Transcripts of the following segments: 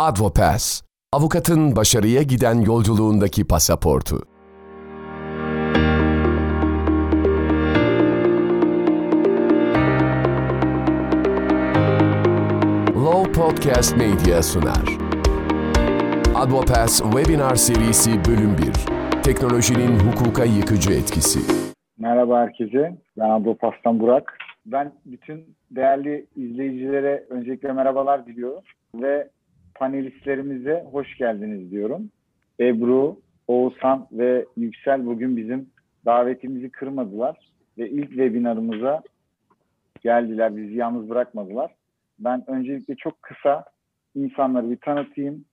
Advopass, avukatın başarıya giden yolculuğundaki pasaportu. Law Podcast Media sunar. Advopass Webinar Serisi Bölüm 1. Teknolojinin hukuka yıkıcı etkisi. Merhaba herkese. Ben Advopass'tan Burak. Ben bütün değerli izleyicilere öncelikle merhabalar diliyorum ve panelistlerimize hoş geldiniz diyorum. Ebru, Oğuzhan ve Yüksel bugün bizim davetimizi kırmadılar ve ilk webinarımıza geldiler, bizi yalnız bırakmadılar. Ben öncelikle çok kısa insanları bir tanıtayım.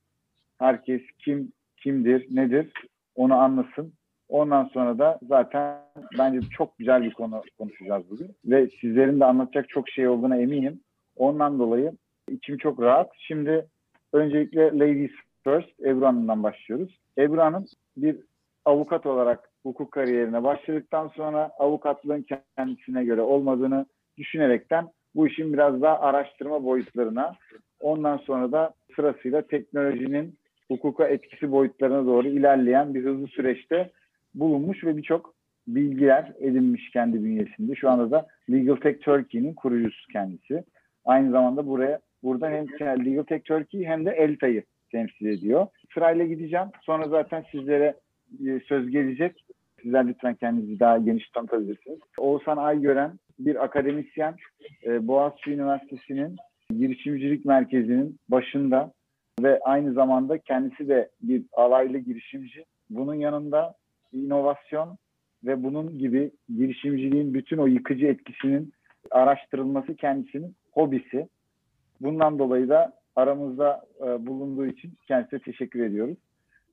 Herkes kim, kimdir, nedir onu anlasın. Ondan sonra da zaten bence çok güzel bir konu konuşacağız bugün. Ve sizlerin de anlatacak çok şey olduğuna eminim. Ondan dolayı içim çok rahat. Şimdi öncelikle Ladies First Ebru Hanım'dan başlıyoruz. Ebru Hanım bir avukat olarak hukuk kariyerine başladıktan sonra avukatlığın kendisine göre olmadığını düşünerekten bu işin biraz daha araştırma boyutlarına ondan sonra da sırasıyla teknolojinin hukuka etkisi boyutlarına doğru ilerleyen bir hızlı süreçte bulunmuş ve birçok bilgiler edinmiş kendi bünyesinde. Şu anda da Legal Tech Turkey'nin kurucusu kendisi. Aynı zamanda buraya burada hem Legal Tech Turkey hem de ELTA'yı temsil ediyor. Sırayla gideceğim. Sonra zaten sizlere e, söz gelecek. Sizler lütfen kendinizi daha geniş tanıtabilirsiniz. Oğuzhan Aygören bir akademisyen. E, Boğaziçi Üniversitesi'nin girişimcilik merkezinin başında ve aynı zamanda kendisi de bir alaylı girişimci. Bunun yanında inovasyon ve bunun gibi girişimciliğin bütün o yıkıcı etkisinin araştırılması kendisinin hobisi. Bundan dolayı da aramızda e, bulunduğu için kendisine teşekkür ediyoruz.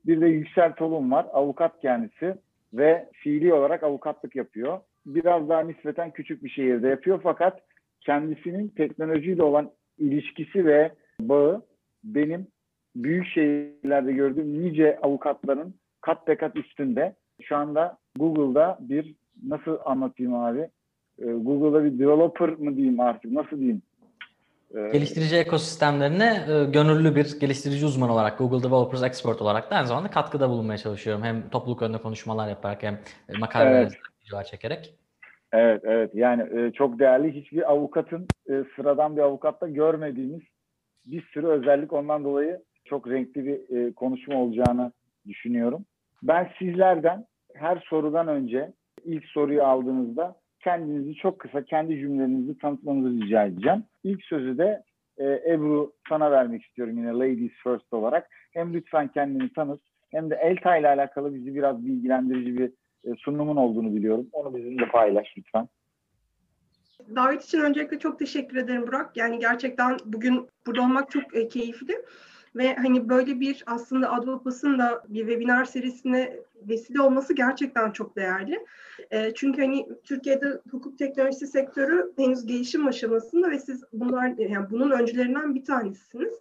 Bir de Yüksel Tolun var. Avukat kendisi ve fiili olarak avukatlık yapıyor. Biraz daha nispeten küçük bir şehirde yapıyor fakat kendisinin teknolojiyle olan ilişkisi ve bağı benim büyük şehirlerde gördüğüm nice avukatların kat be kat üstünde. Şu anda Google'da bir nasıl anlatayım abi? Ee, Google'da bir developer mı diyeyim artık nasıl diyeyim? Ee, geliştirici ekosistemlerine e, gönüllü bir geliştirici uzman olarak Google Developers Expert olarak da aynı zamanda katkıda bulunmaya çalışıyorum. Hem topluluk önünde konuşmalar yaparak hem e, makaleler evet. videolar çekerek. Evet, evet. Yani e, çok değerli. Hiçbir avukatın e, sıradan bir avukatta görmediğimiz bir sürü özellik ondan dolayı çok renkli bir e, konuşma olacağını düşünüyorum. Ben sizlerden her sorudan önce ilk soruyu aldığınızda kendinizi çok kısa kendi cümlelerinizi tanıtmanızı rica edeceğim. İlk sözü de e, Ebru sana vermek istiyorum yine Ladies First olarak. Hem lütfen kendini tanıt hem de Elta ile alakalı bizi biraz bilgilendirici bir e, sunumun olduğunu biliyorum. Onu bizimle paylaş lütfen. Davet için öncelikle çok teşekkür ederim Burak. Yani gerçekten bugün burada olmak çok e, keyifli. Ve hani böyle bir aslında Advopas'ın da bir webinar serisine vesile olması gerçekten çok değerli. E, çünkü hani Türkiye'de hukuk teknolojisi sektörü henüz gelişim aşamasında ve siz bunlar yani bunun öncülerinden bir tanesisiniz.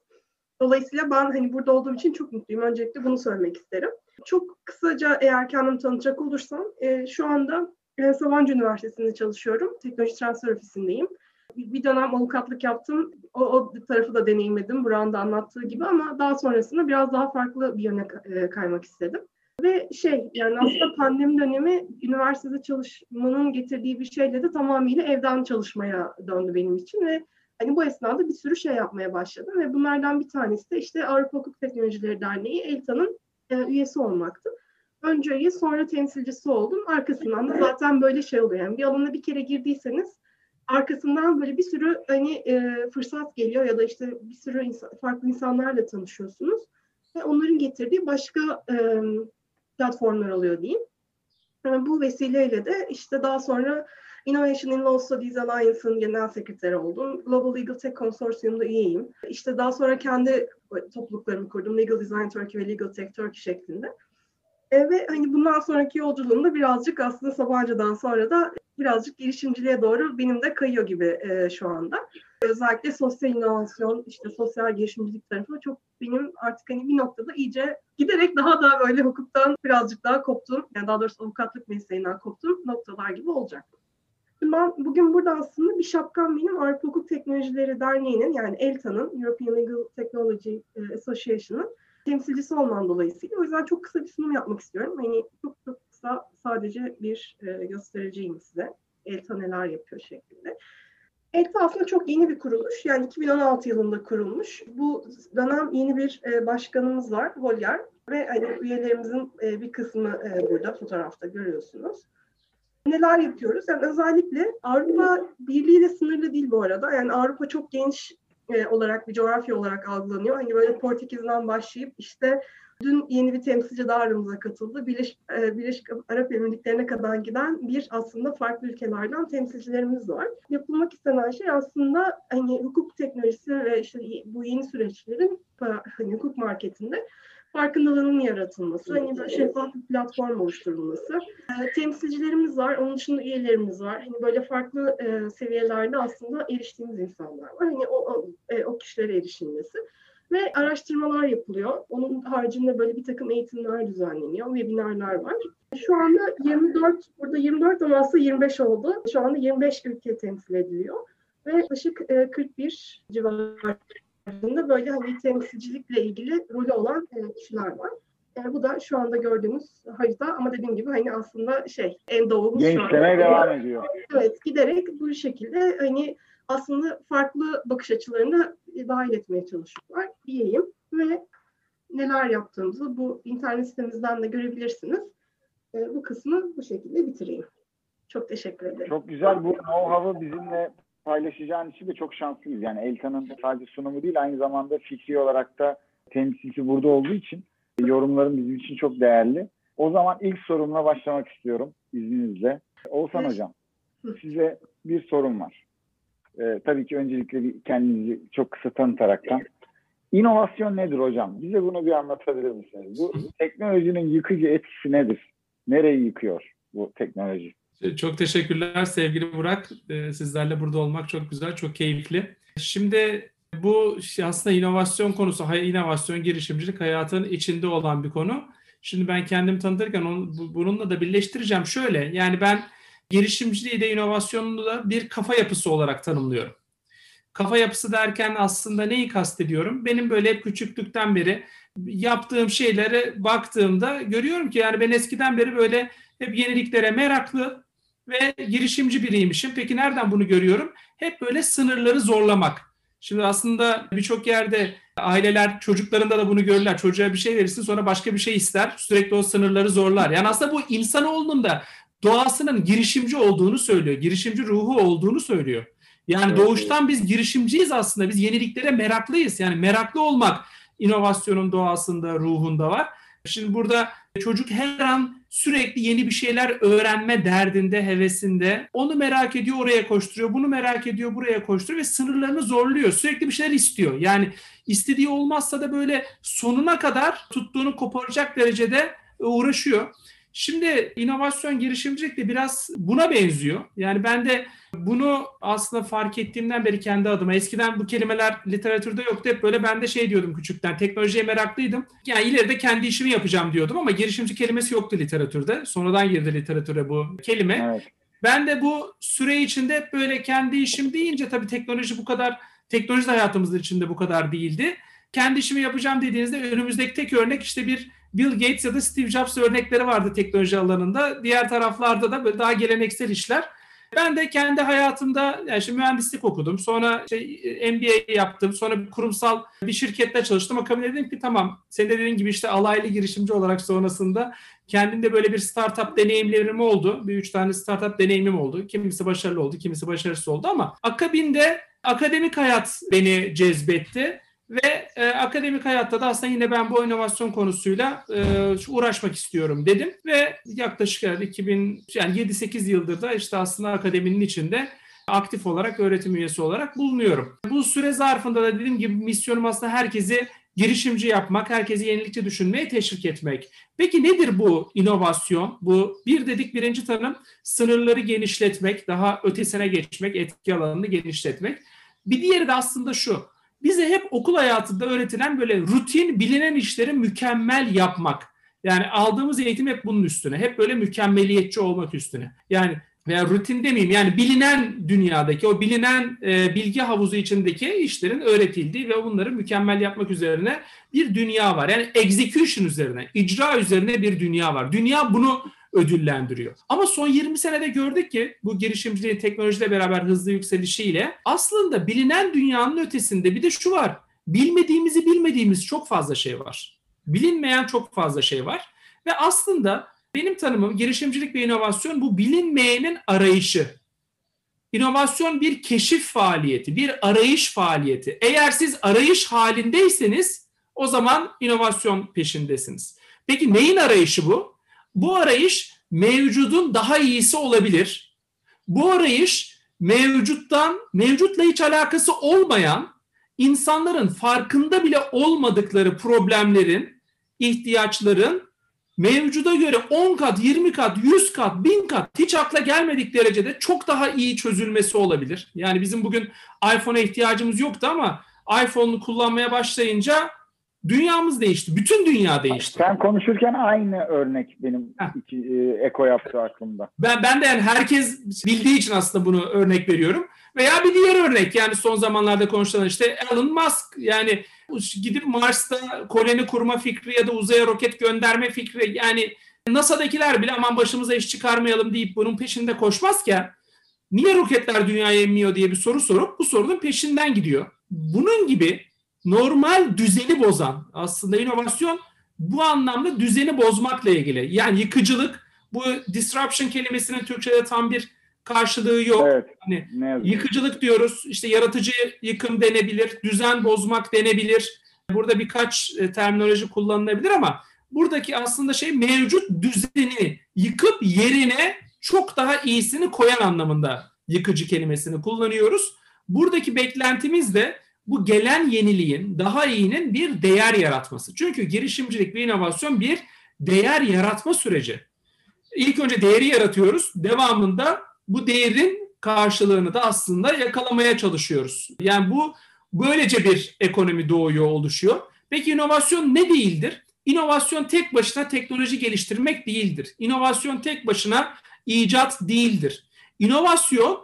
Dolayısıyla ben hani burada olduğum için çok mutluyum. Öncelikle bunu söylemek isterim. Çok kısaca eğer kendimi tanıtacak olursam e, şu anda Sabancı Üniversitesi'nde çalışıyorum. Teknoloji Transfer Ofisi'ndeyim bir dönem avukatlık yaptım. O, o tarafı da deneyimledim Burak'ın da anlattığı gibi ama daha sonrasında biraz daha farklı bir yöne e, kaymak istedim. Ve şey yani aslında pandemi dönemi üniversitede çalışmanın getirdiği bir şeyle de tamamıyla evden çalışmaya döndü benim için ve hani bu esnada bir sürü şey yapmaya başladım ve bunlardan bir tanesi de işte Avrupa Hukuk Teknolojileri Derneği ELTA'nın e, üyesi olmaktı. Önce üye sonra temsilcisi oldum. Arkasından da zaten böyle şey oluyor. Yani bir alana bir kere girdiyseniz arkasından böyle bir sürü hani e, fırsat geliyor ya da işte bir sürü insan, farklı insanlarla tanışıyorsunuz ve onların getirdiği başka e, platformlar oluyor diyeyim. Yani bu vesileyle de işte daha sonra Innovation in Law Studies Alliance'ın genel sekreteri oldum. Global Legal Tech Consortium'da üyeyim. İşte daha sonra kendi topluluklarımı kurdum. Legal Design Turkey ve Legal Tech Turkey şeklinde. E, ve hani bundan sonraki yolculuğumda birazcık aslında Sabancı'dan sonra da birazcık girişimciliğe doğru benim de kayıyor gibi e, şu anda. Özellikle sosyal inovasyon, işte sosyal girişimcilik tarafı çok benim artık hani bir noktada iyice giderek daha da böyle hukuktan birazcık daha koptuğum, yani daha doğrusu avukatlık mesleğinden koptuğum noktalar gibi olacak. Ben bugün burada aslında bir şapkam benim Avrupa Hukuk Teknolojileri Derneği'nin yani ELTA'nın European Legal Technology e, Association'ın temsilcisi olmam dolayısıyla. O yüzden çok kısa bir sunum yapmak istiyorum. Hani çok, çok kısa sadece bir e, göstereceğim size. ELTA neler yapıyor şeklinde. ELTA aslında çok yeni bir kuruluş. Yani 2016 yılında kurulmuş. Bu dönem yeni bir e, başkanımız var, Holger. Ve hani üyelerimizin e, bir kısmı e, burada fotoğrafta görüyorsunuz. Neler yapıyoruz? Yani özellikle Avrupa Birliği ile sınırlı değil bu arada. Yani Avrupa çok geniş e, olarak bir coğrafya olarak algılanıyor. Hani böyle Portekiz'den başlayıp işte dün yeni bir temsilci daha aramıza katıldı. Birleş, e, Birleşik Arap Emirlikleri'ne kadar giden bir aslında farklı ülkelerden temsilcilerimiz var. Yapılmak istenen şey aslında hani hukuk teknolojisi ve işte bu yeni süreçlerin hani hukuk marketinde farkındalığının yaratılması, hani böyle şeffaf bir platform oluşturulması. E, temsilcilerimiz var, onun dışında üyelerimiz var. Hani böyle farklı e, seviyelerde aslında eriştiğimiz insanlar var. Hani o, o, e, o kişilere erişilmesi ve araştırmalar yapılıyor. Onun haricinde böyle bir takım eğitimler düzenleniyor, webinarlar var. Şu anda 24, burada 24 ama aslında 25 oldu. Şu anda 25 ülke temsil ediliyor ve yaklaşık 41 civarında böyle hani temsilcilikle ilgili rolü olan kişiler var. Yani bu da şu anda gördüğümüz harita ama dediğim gibi hani aslında şey en doğumuz Genişlemeye devam ediyor. Evet giderek bu şekilde hani aslında farklı bakış açılarını dahil etmeye çalışıyorlar diyeyim ve neler yaptığımızı bu internet sitemizden de görebilirsiniz. E, bu kısmı bu şekilde bitireyim. Çok teşekkür ederim. Çok güzel bu know-how'ı bizimle paylaşacağın için de çok şanslıyız. Yani Eltan'ın sadece sunumu değil aynı zamanda fikri olarak da temsilci burada olduğu için yorumların bizim için çok değerli. O zaman ilk sorumla başlamak istiyorum izninizle. Oğuzhan evet. Hocam size bir sorum var. Ee, tabii ki öncelikle bir kendinizi çok kısa tanıtaraktan. İnovasyon nedir hocam? Bize bunu bir anlatabilir misiniz? Bu teknolojinin yıkıcı etkisi nedir? Nereyi yıkıyor bu teknoloji? Çok teşekkürler sevgili Burak. Ee, sizlerle burada olmak çok güzel, çok keyifli. Şimdi bu aslında inovasyon konusu, inovasyon, girişimcilik hayatın içinde olan bir konu. Şimdi ben kendim tanıtırken onu, bununla da birleştireceğim. Şöyle, yani ben girişimciliği de inovasyonunu da bir kafa yapısı olarak tanımlıyorum. Kafa yapısı derken aslında neyi kastediyorum? Benim böyle hep küçüklükten beri yaptığım şeylere baktığımda görüyorum ki yani ben eskiden beri böyle hep yeniliklere meraklı ve girişimci biriymişim. Peki nereden bunu görüyorum? Hep böyle sınırları zorlamak. Şimdi aslında birçok yerde aileler çocuklarında da bunu görürler. Çocuğa bir şey verirsin sonra başka bir şey ister. Sürekli o sınırları zorlar. Yani aslında bu insanoğlunun da doğasının girişimci olduğunu söylüyor. Girişimci ruhu olduğunu söylüyor. Yani evet, doğuştan biz girişimciyiz aslında. Biz yeniliklere meraklıyız. Yani meraklı olmak inovasyonun doğasında, ruhunda var. Şimdi burada çocuk her an sürekli yeni bir şeyler öğrenme derdinde, hevesinde. Onu merak ediyor, oraya koşturuyor. Bunu merak ediyor, buraya koşturuyor ve sınırlarını zorluyor. Sürekli bir şeyler istiyor. Yani istediği olmazsa da böyle sonuna kadar tuttuğunu koparacak derecede uğraşıyor. Şimdi inovasyon girişimcilik de biraz buna benziyor. Yani ben de bunu aslında fark ettiğimden beri kendi adıma eskiden bu kelimeler literatürde yoktu. Hep böyle ben de şey diyordum küçükten teknolojiye meraklıydım. Yani ileride kendi işimi yapacağım diyordum ama girişimci kelimesi yoktu literatürde. Sonradan girdi literatüre bu kelime. Evet. Ben de bu süre içinde hep böyle kendi işim deyince tabii teknoloji bu kadar teknoloji hayatımızın içinde bu kadar değildi. Kendi işimi yapacağım dediğinizde önümüzdeki tek örnek işte bir Bill Gates ya da Steve Jobs örnekleri vardı teknoloji alanında. Diğer taraflarda da böyle daha geleneksel işler. Ben de kendi hayatımda yani şimdi mühendislik okudum. Sonra şey, MBA yaptım. Sonra bir kurumsal bir şirkette çalıştım. Akabinde dedim ki tamam senin de dediğin gibi işte alaylı girişimci olarak sonrasında kendimde böyle bir startup deneyimlerim oldu. Bir üç tane startup deneyimim oldu. Kimisi başarılı oldu, kimisi başarısız oldu ama akabinde akademik hayat beni cezbetti. Ve e, akademik hayatta da aslında yine ben bu inovasyon konusuyla e, uğraşmak istiyorum dedim. Ve yaklaşık yani 2000 yani 7-8 yıldır da işte aslında akademinin içinde aktif olarak öğretim üyesi olarak bulunuyorum. Bu süre zarfında da dediğim gibi misyonum aslında herkesi girişimci yapmak, herkesi yenilikçi düşünmeye teşvik etmek. Peki nedir bu inovasyon? Bu bir dedik birinci tanım sınırları genişletmek, daha ötesine geçmek, etki alanını genişletmek. Bir diğeri de aslında şu bize hep okul hayatında öğretilen böyle rutin bilinen işleri mükemmel yapmak. Yani aldığımız eğitim hep bunun üstüne. Hep böyle mükemmeliyetçi olmak üstüne. Yani veya rutin demeyeyim yani bilinen dünyadaki o bilinen e, bilgi havuzu içindeki işlerin öğretildiği ve bunları mükemmel yapmak üzerine bir dünya var. Yani execution üzerine, icra üzerine bir dünya var. Dünya bunu ödüllendiriyor. Ama son 20 senede gördük ki bu girişimciliğin teknolojiyle beraber hızlı yükselişiyle aslında bilinen dünyanın ötesinde bir de şu var. Bilmediğimizi bilmediğimiz çok fazla şey var. Bilinmeyen çok fazla şey var. Ve aslında benim tanımım girişimcilik ve inovasyon bu bilinmeyenin arayışı. İnovasyon bir keşif faaliyeti, bir arayış faaliyeti. Eğer siz arayış halindeyseniz o zaman inovasyon peşindesiniz. Peki neyin arayışı bu? Bu arayış mevcudun daha iyisi olabilir. Bu arayış mevcuttan, mevcutla hiç alakası olmayan, insanların farkında bile olmadıkları problemlerin, ihtiyaçların mevcuda göre 10 kat, 20 kat, 100 kat, 1000 kat hiç akla gelmedik derecede çok daha iyi çözülmesi olabilir. Yani bizim bugün iPhone'a ihtiyacımız yoktu ama iPhone'u kullanmaya başlayınca dünyamız değişti. Bütün dünya değişti. Sen konuşurken aynı örnek benim iki, e, eko yaptı aklımda. Ben, ben de yani herkes bildiği için aslında bunu örnek veriyorum. Veya bir diğer örnek yani son zamanlarda konuşulan işte Elon Musk yani gidip Mars'ta koloni kurma fikri ya da uzaya roket gönderme fikri yani NASA'dakiler bile aman başımıza iş çıkarmayalım deyip bunun peşinde koşmazken niye roketler dünyaya inmiyor diye bir soru sorup bu sorunun peşinden gidiyor. Bunun gibi normal düzeni bozan aslında inovasyon bu anlamda düzeni bozmakla ilgili. Yani yıkıcılık bu disruption kelimesinin Türkçe'de tam bir karşılığı yok. Evet, hani yıkıcılık diyoruz. İşte yaratıcı yıkım denebilir, düzen bozmak denebilir. Burada birkaç e, terminoloji kullanılabilir ama buradaki aslında şey mevcut düzeni yıkıp yerine çok daha iyisini koyan anlamında yıkıcı kelimesini kullanıyoruz. Buradaki beklentimiz de bu gelen yeniliğin, daha iyinin bir değer yaratması. Çünkü girişimcilik ve inovasyon bir değer yaratma süreci. İlk önce değeri yaratıyoruz. Devamında bu değerin karşılığını da aslında yakalamaya çalışıyoruz. Yani bu böylece bir ekonomi doğuyor, oluşuyor. Peki inovasyon ne değildir? İnovasyon tek başına teknoloji geliştirmek değildir. İnovasyon tek başına icat değildir. İnovasyon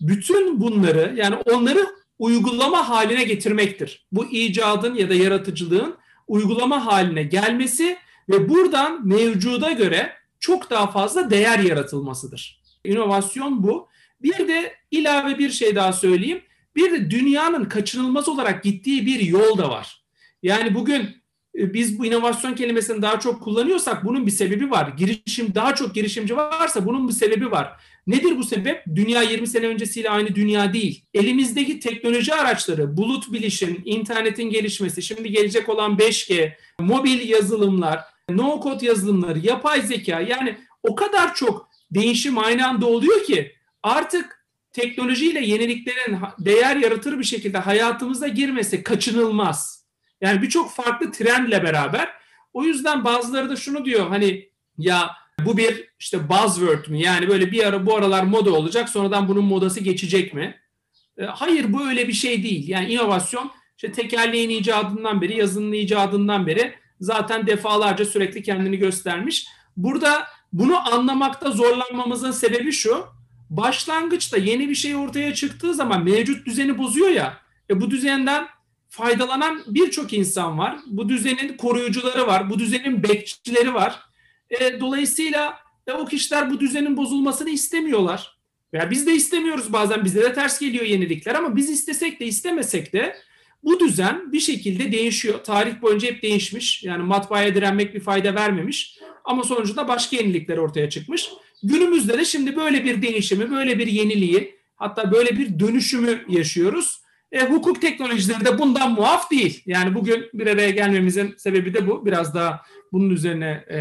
bütün bunları yani onları uygulama haline getirmektir. Bu icadın ya da yaratıcılığın uygulama haline gelmesi ve buradan mevcuda göre çok daha fazla değer yaratılmasıdır. İnovasyon bu. Bir de ilave bir şey daha söyleyeyim. Bir de dünyanın kaçınılmaz olarak gittiği bir yol da var. Yani bugün e, biz bu inovasyon kelimesini daha çok kullanıyorsak bunun bir sebebi var. Girişim daha çok girişimci varsa bunun bir sebebi var. Nedir bu sebep? Dünya 20 sene öncesiyle aynı dünya değil. Elimizdeki teknoloji araçları, bulut bilişim, internetin gelişmesi, şimdi gelecek olan 5G, mobil yazılımlar, no code yazılımları, yapay zeka yani o kadar çok değişim aynı anda oluyor ki artık teknolojiyle yeniliklerin değer yaratır bir şekilde hayatımıza girmesi kaçınılmaz. Yani birçok farklı trendle beraber. O yüzden bazıları da şunu diyor hani ya bu bir işte buzzword mi? Yani böyle bir ara bu aralar moda olacak sonradan bunun modası geçecek mi? E, hayır bu öyle bir şey değil. Yani inovasyon işte tekerleğin icadından beri, yazının icadından beri zaten defalarca sürekli kendini göstermiş. Burada bunu anlamakta zorlanmamızın sebebi şu. Başlangıçta yeni bir şey ortaya çıktığı zaman mevcut düzeni bozuyor ya. E bu düzenden faydalanan birçok insan var. Bu düzenin koruyucuları var. Bu düzenin bekçileri var. E, dolayısıyla e, o kişiler bu düzenin bozulmasını istemiyorlar. Veya biz de istemiyoruz bazen bize de ters geliyor yenilikler ama biz istesek de istemesek de bu düzen bir şekilde değişiyor. Tarih boyunca hep değişmiş. Yani matbaaya direnmek bir fayda vermemiş. Ama sonucunda başka yenilikler ortaya çıkmış. Günümüzde de şimdi böyle bir değişimi, böyle bir yeniliği, hatta böyle bir dönüşümü yaşıyoruz. E, hukuk teknolojileri de bundan muaf değil. Yani bugün bir araya gelmemizin sebebi de bu. Biraz daha bunun üzerine e,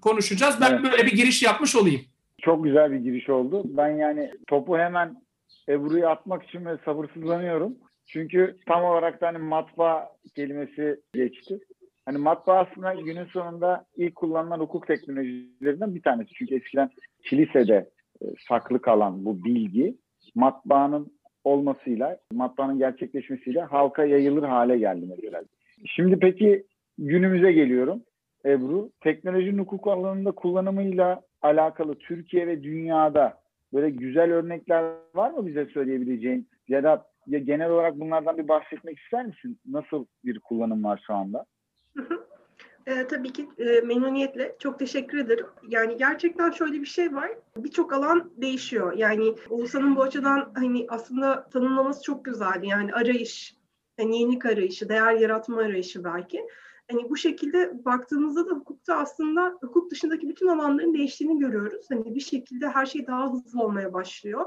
konuşacağız. Ben evet. böyle bir giriş yapmış olayım. Çok güzel bir giriş oldu. Ben yani topu hemen Ebru'ya atmak için ve sabırsızlanıyorum. Çünkü tam olarak da hani matbaa kelimesi geçti. Hani matbaa aslında günün sonunda ilk kullanılan hukuk teknolojilerinden bir tanesi. Çünkü eskiden kilisede e, saklı kalan bu bilgi matbaanın olmasıyla, matbaanın gerçekleşmesiyle halka yayılır hale geldi mesela. Şimdi peki günümüze geliyorum. Ebru, teknolojinin hukuk alanında kullanımıyla alakalı Türkiye ve dünyada böyle güzel örnekler var mı bize söyleyebileceğin? Ya da ya genel olarak bunlardan bir bahsetmek ister misin? Nasıl bir kullanım var şu anda? E, tabii ki e, memnuniyetle. Çok teşekkür ederim. Yani gerçekten şöyle bir şey var. Birçok alan değişiyor. Yani Oğuzhan'ın bu açıdan hani aslında tanımlaması çok güzeldi. Yani arayış, yani yenilik arayışı, değer yaratma arayışı belki. Hani bu şekilde baktığımızda da hukukta aslında hukuk dışındaki bütün alanların değiştiğini görüyoruz. Hani bir şekilde her şey daha hızlı olmaya başlıyor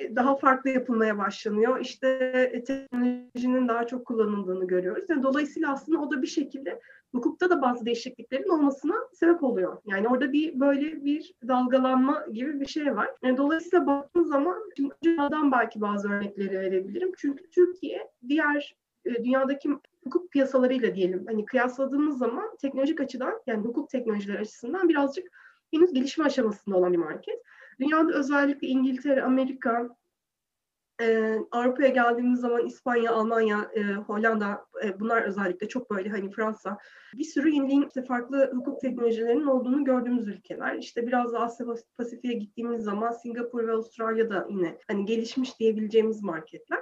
e, daha farklı yapılmaya başlanıyor. İşte e, teknolojinin daha çok kullanıldığını görüyoruz. Yani dolayısıyla aslında o da bir şekilde hukukta da bazı değişikliklerin olmasına sebep oluyor. Yani orada bir böyle bir dalgalanma gibi bir şey var. Yani dolayısıyla baktığım zaman dünyadan belki bazı örnekleri verebilirim. Çünkü Türkiye diğer e, dünyadaki hukuk piyasalarıyla diyelim hani kıyasladığımız zaman teknolojik açıdan yani hukuk teknolojileri açısından birazcık henüz gelişme aşamasında olan bir market. Dünyada özellikle İngiltere, Amerika, e, Avrupa'ya geldiğimiz zaman İspanya, Almanya, e, Hollanda e, bunlar özellikle çok böyle hani Fransa bir sürü yeniliğin işte farklı hukuk teknolojilerinin olduğunu gördüğümüz ülkeler. İşte biraz da Asya Pasifik'e gittiğimiz zaman Singapur ve Avustralya da yine hani gelişmiş diyebileceğimiz marketler.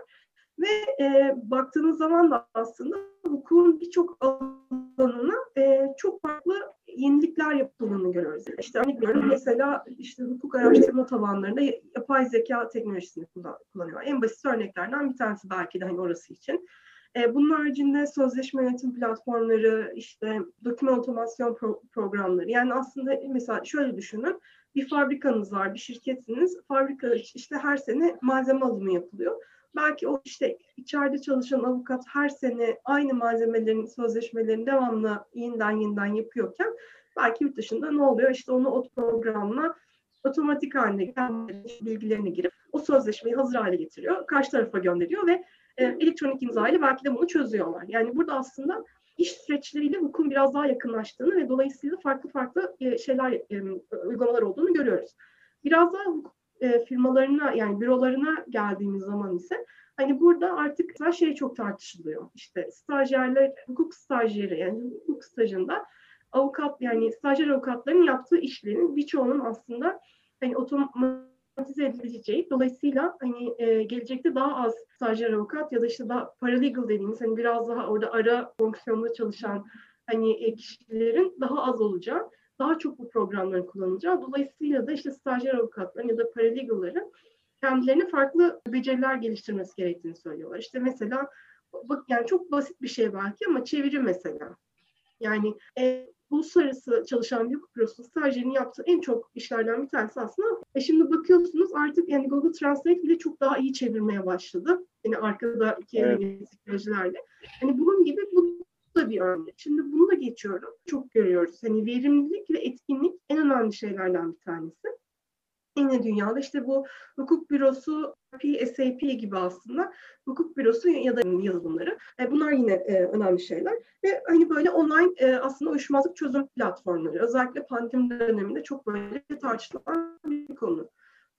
Ve e, baktığınız zaman da aslında hukukun birçok alanına e, çok farklı yenilikler yapıldığını görüyoruz. İşte örnek veriyorum mesela işte hukuk araştırma tabanlarında yapay zeka teknolojisini kullanıyor. En basit örneklerden bir tanesi belki de hani orası için. E, bunun haricinde sözleşme yönetim platformları, işte doküman otomasyon pro- programları. Yani aslında mesela şöyle düşünün. Bir fabrikanız var, bir şirketsiniz. Fabrika işte her sene malzeme alımı yapılıyor belki o işte içeride çalışan avukat her sene aynı malzemelerin, sözleşmelerin devamlı yeniden yeniden yapıyorken belki yurt dışında ne oluyor? İşte onu o programla otomatik halinde bilgilerini girip o sözleşmeyi hazır hale getiriyor. Karşı tarafa gönderiyor ve e, elektronik imza belki de bunu çözüyorlar. Yani burada aslında iş süreçleriyle hukukun biraz daha yakınlaştığını ve dolayısıyla farklı farklı e, şeyler, e, uygulamalar olduğunu görüyoruz. Biraz daha hukuk e, firmalarına yani bürolarına geldiğimiz zaman ise hani burada artık her şey çok tartışılıyor. İşte stajyerler, hukuk stajyeri yani hukuk stajında avukat yani stajyer avukatların yaptığı işlerin birçoğunun aslında hani otomatize edilecek. Dolayısıyla hani e, gelecekte daha az stajyer avukat ya da işte daha paralegal dediğimiz hani biraz daha orada ara fonksiyonda çalışan hani e, kişilerin daha az olacağı daha çok bu programların kullanılacağı. Dolayısıyla da işte stajyer avukatların ya da paralegalların kendilerine farklı beceriler geliştirmesi gerektiğini söylüyorlar. İşte mesela bak yani çok basit bir şey belki ama çeviri mesela. Yani e, uluslararası çalışan bir hukuk bürosu stajyerin yaptığı en çok işlerden bir tanesi aslında. E şimdi bakıyorsunuz artık yani Google Translate bile çok daha iyi çevirmeye başladı. Yani arkadaki evet. teknolojilerle. Hani bunun gibi bu da bir örnek. Şimdi bunu da geçiyorum. Çok görüyoruz. Hani verimlilik ve etkinlik en önemli şeylerden bir tanesi. Yine dünyada işte bu hukuk bürosu, SAP gibi aslında hukuk bürosu ya da yazılımları. E, bunlar yine e, önemli şeyler. Ve hani böyle online e, aslında uyuşmazlık çözüm platformları. Özellikle pandemi döneminde çok böyle tartışılan bir konu.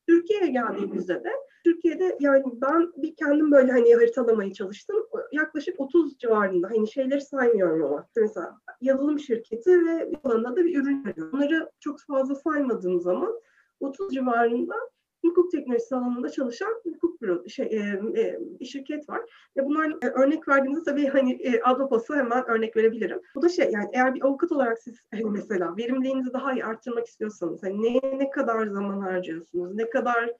Türkiye'ye geldiğimizde de Türkiye'de yani ben bir kendim böyle hani haritalamaya çalıştım. Yaklaşık 30 civarında hani şeyleri saymıyorum ama. Mesela yazılım şirketi ve bir alanda da bir ürün. Bunları çok fazla saymadığım zaman 30 civarında hukuk teknolojisi alanında çalışan hukuk büro şey e, e, şirket var. Ve bunlar e, örnek verdiğimizde tabii hani e, Adopas'ı hemen örnek verebilirim. Bu da şey yani eğer bir avukat olarak siz hani mesela verimliliğinizi daha iyi arttırmak istiyorsanız hani neye ne kadar zaman harcıyorsunuz, ne kadar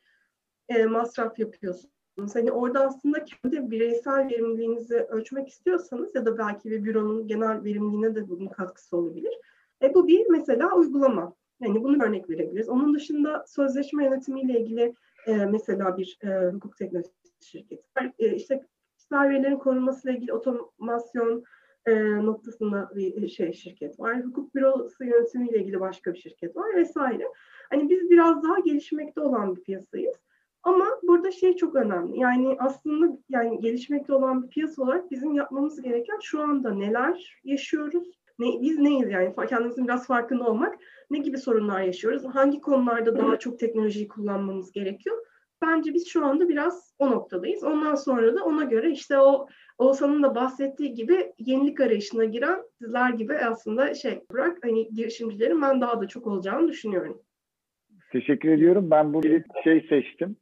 e, masraf yapıyorsunuz. Hani orada aslında kendi bireysel verimliliğinizi ölçmek istiyorsanız ya da belki bir büronun genel verimliliğine de bunun katkısı olabilir. E, bu bir mesela uygulama. Yani bunu örnek verebiliriz. Onun dışında sözleşme yönetimiyle ilgili e, mesela bir e, hukuk teknolojisi şirketi var. E, işte kişisel verilerin korunmasıyla ilgili otomasyon e, noktasında bir şey şirket var. Hukuk bürosu yönetimiyle ilgili başka bir şirket var vesaire. Hani biz biraz daha gelişmekte olan bir piyasayız. Ama burada şey çok önemli. Yani aslında yani gelişmekte olan bir piyasa olarak bizim yapmamız gereken şu anda neler yaşıyoruz? Ne, biz neyiz yani kendimizin biraz farkında olmak. Ne gibi sorunlar yaşıyoruz? Hangi konularda daha çok teknolojiyi kullanmamız gerekiyor? Bence biz şu anda biraz o noktadayız. Ondan sonra da ona göre işte o Oğuzhan'ın da bahsettiği gibi yenilik arayışına giren sizler gibi aslında şey bırak hani girişimcilerin ben daha da çok olacağını düşünüyorum. Teşekkür ediyorum. Ben bu bir şey seçtim.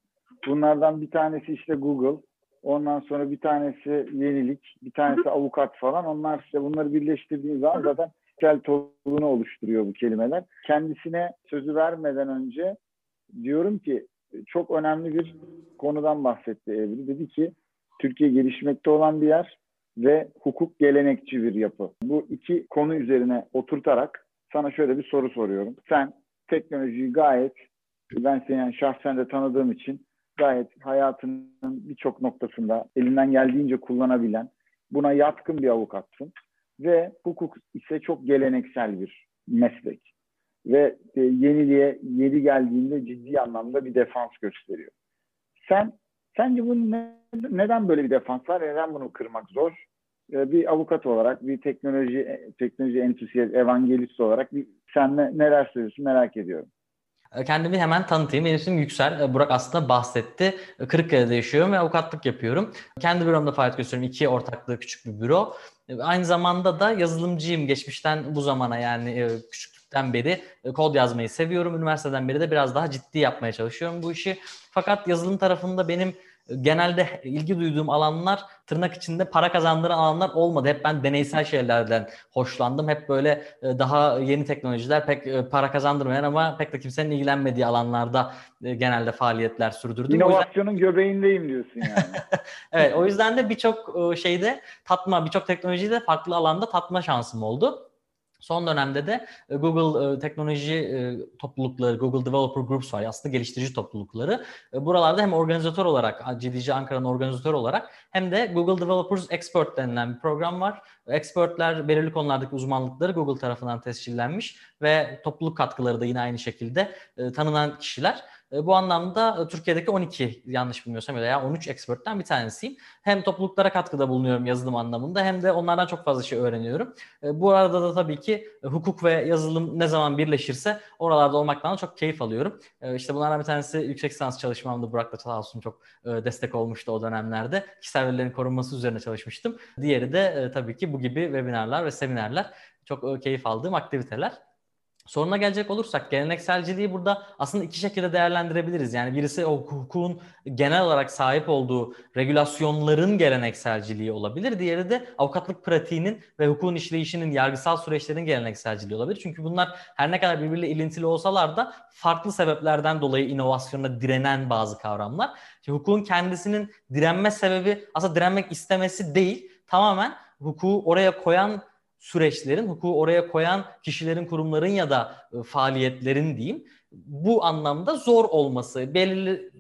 Bunlardan bir tanesi işte Google. Ondan sonra bir tanesi yenilik, bir tanesi avukat falan. Onlar işte bunları birleştirdiğiniz zaman zaten tel topluluğunu oluşturuyor bu kelimeler. Kendisine sözü vermeden önce diyorum ki çok önemli bir konudan bahsetti Ebru. Dedi ki Türkiye gelişmekte olan bir yer ve hukuk gelenekçi bir yapı. Bu iki konu üzerine oturtarak sana şöyle bir soru soruyorum. Sen teknolojiyi gayet ben seni yani şahsen de tanıdığım için gayet hayatının birçok noktasında elinden geldiğince kullanabilen, buna yatkın bir avukatsın. Ve hukuk ise çok geleneksel bir meslek. Ve e, yeniliğe yeri geldiğinde ciddi anlamda bir defans gösteriyor. Sen sence bu ne, neden böyle bir defans var? Neden bunu kırmak zor? E, bir avukat olarak, bir teknoloji teknoloji entusiyast, evangelist olarak bir, sen ne, neler söylüyorsun merak ediyorum. E, kendimi hemen tanıtayım. Benim ismim Yüksel. E, Burak aslında bahsetti. E, Kırıkkale'de yaşıyorum ve avukatlık yapıyorum. Kendi büromda faaliyet gösteriyorum. İki ortaklığı küçük bir büro. Aynı zamanda da yazılımcıyım. Geçmişten bu zamana yani küçüklükten beri kod yazmayı seviyorum. Üniversiteden beri de biraz daha ciddi yapmaya çalışıyorum bu işi. Fakat yazılım tarafında benim genelde ilgi duyduğum alanlar tırnak içinde para kazandıran alanlar olmadı. Hep ben deneysel şeylerden hoşlandım. Hep böyle e, daha yeni teknolojiler pek e, para kazandırmayan ama pek de kimsenin ilgilenmediği alanlarda e, genelde faaliyetler sürdürdüm. İnovasyonun yüzden... göbeğindeyim diyorsun yani. evet o yüzden de birçok şeyde tatma, birçok teknolojiyi de farklı alanda tatma şansım oldu. Son dönemde de e, Google e, teknoloji e, toplulukları, Google Developer Groups var aslında geliştirici toplulukları. Buralarda hem organizatör olarak, GDC Ankara'nın organizatör olarak hem de Google Developers Expert denilen bir program var. Expertler belirli konulardaki uzmanlıkları Google tarafından tescillenmiş ve topluluk katkıları da yine aynı şekilde tanınan kişiler. E, bu anlamda e, Türkiye'deki 12 yanlış bilmiyorsam veya 13 expert'ten bir tanesiyim. Hem topluluklara katkıda bulunuyorum yazılım anlamında hem de onlardan çok fazla şey öğreniyorum. E, bu arada da tabii ki hukuk ve yazılım ne zaman birleşirse oralarda olmaktan da çok keyif alıyorum. İşte bunlardan bir tanesi yüksek lisans çalışmamda Burak'la sağ olsun çok destek olmuştu o dönemlerde. Kişisel verilerin korunması üzerine çalışmıştım. Diğeri de tabii ki bu gibi webinarlar ve seminerler çok keyif aldığım aktiviteler. Soruna gelecek olursak gelenekselciliği burada aslında iki şekilde değerlendirebiliriz. Yani birisi o hukukun genel olarak sahip olduğu regülasyonların gelenekselciliği olabilir. Diğeri de avukatlık pratiğinin ve hukukun işleyişinin, yargısal süreçlerin gelenekselciliği olabilir. Çünkü bunlar her ne kadar birbiriyle ilintili olsalar da farklı sebeplerden dolayı inovasyona direnen bazı kavramlar. Şimdi hukukun kendisinin direnme sebebi aslında direnmek istemesi değil. Tamamen hukuku oraya koyan süreçlerin, hukuku oraya koyan kişilerin, kurumların ya da e, faaliyetlerin diyeyim bu anlamda zor olması, belirli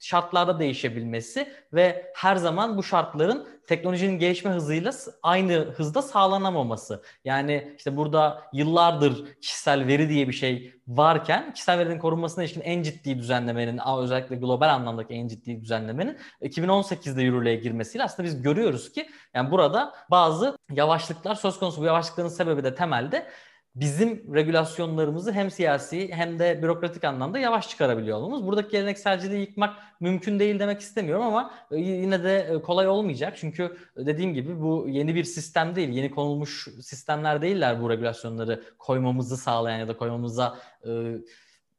şartlarda değişebilmesi ve her zaman bu şartların teknolojinin gelişme hızıyla aynı hızda sağlanamaması. Yani işte burada yıllardır kişisel veri diye bir şey varken kişisel verinin korunmasına ilişkin en ciddi düzenlemenin özellikle global anlamdaki en ciddi düzenlemenin 2018'de yürürlüğe girmesiyle aslında biz görüyoruz ki yani burada bazı yavaşlıklar söz konusu. Bu yavaşlıkların sebebi de temelde bizim regülasyonlarımızı hem siyasi hem de bürokratik anlamda yavaş çıkarabiliyor olmamız. Buradaki gelenekselciliği yıkmak mümkün değil demek istemiyorum ama e, yine de e, kolay olmayacak. Çünkü dediğim gibi bu yeni bir sistem değil, yeni konulmuş sistemler değiller bu regülasyonları koymamızı sağlayan ya da koymamıza e,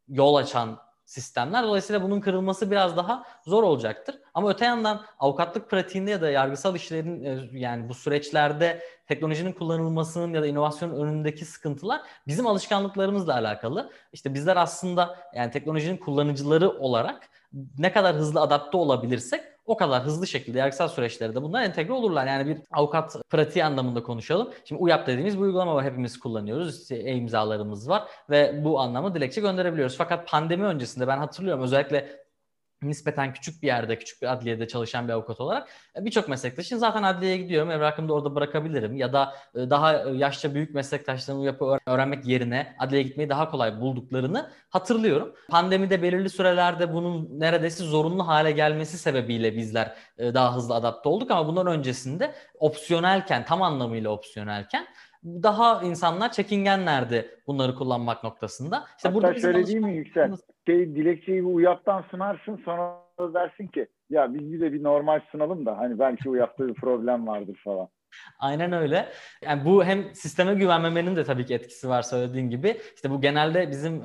yol açan sistemler. Dolayısıyla bunun kırılması biraz daha zor olacaktır. Ama öte yandan avukatlık pratiğinde ya da yargısal işlerin e, yani bu süreçlerde teknolojinin kullanılmasının ya da inovasyonun önündeki sıkıntılar bizim alışkanlıklarımızla alakalı. İşte bizler aslında yani teknolojinin kullanıcıları olarak ne kadar hızlı adapte olabilirsek o kadar hızlı şekilde yargısal süreçlere de bunlar entegre olurlar. Yani bir avukat pratiği anlamında konuşalım. Şimdi UYAP dediğimiz bir uygulama var. Hepimiz kullanıyoruz. İşte e-imzalarımız var ve bu anlamda dilekçe gönderebiliyoruz. Fakat pandemi öncesinde ben hatırlıyorum özellikle nispeten küçük bir yerde, küçük bir adliyede çalışan bir avukat olarak e, birçok meslektaşın zaten adliyeye gidiyorum, evrakımı da orada bırakabilirim ya da e, daha e, yaşça büyük meslektaşlarımı yapı öğrenmek yerine adliyeye gitmeyi daha kolay bulduklarını hatırlıyorum. Pandemide belirli sürelerde bunun neredeyse zorunlu hale gelmesi sebebiyle bizler daha hızlı adapte olduk ama bundan öncesinde opsiyonelken, tam anlamıyla opsiyonelken daha insanlar çekingenlerdi bunları kullanmak noktasında. İşte Hatta burada şöyle değil mi Yüksel? Şey, dilekçeyi bir uyaptan sunarsın sonra dersin ki ya biz bir de bir normal sunalım da hani belki uyapta bir problem vardır falan. Aynen öyle. Yani bu hem sisteme güvenmemenin de tabii ki etkisi var söylediğin gibi. İşte bu genelde bizim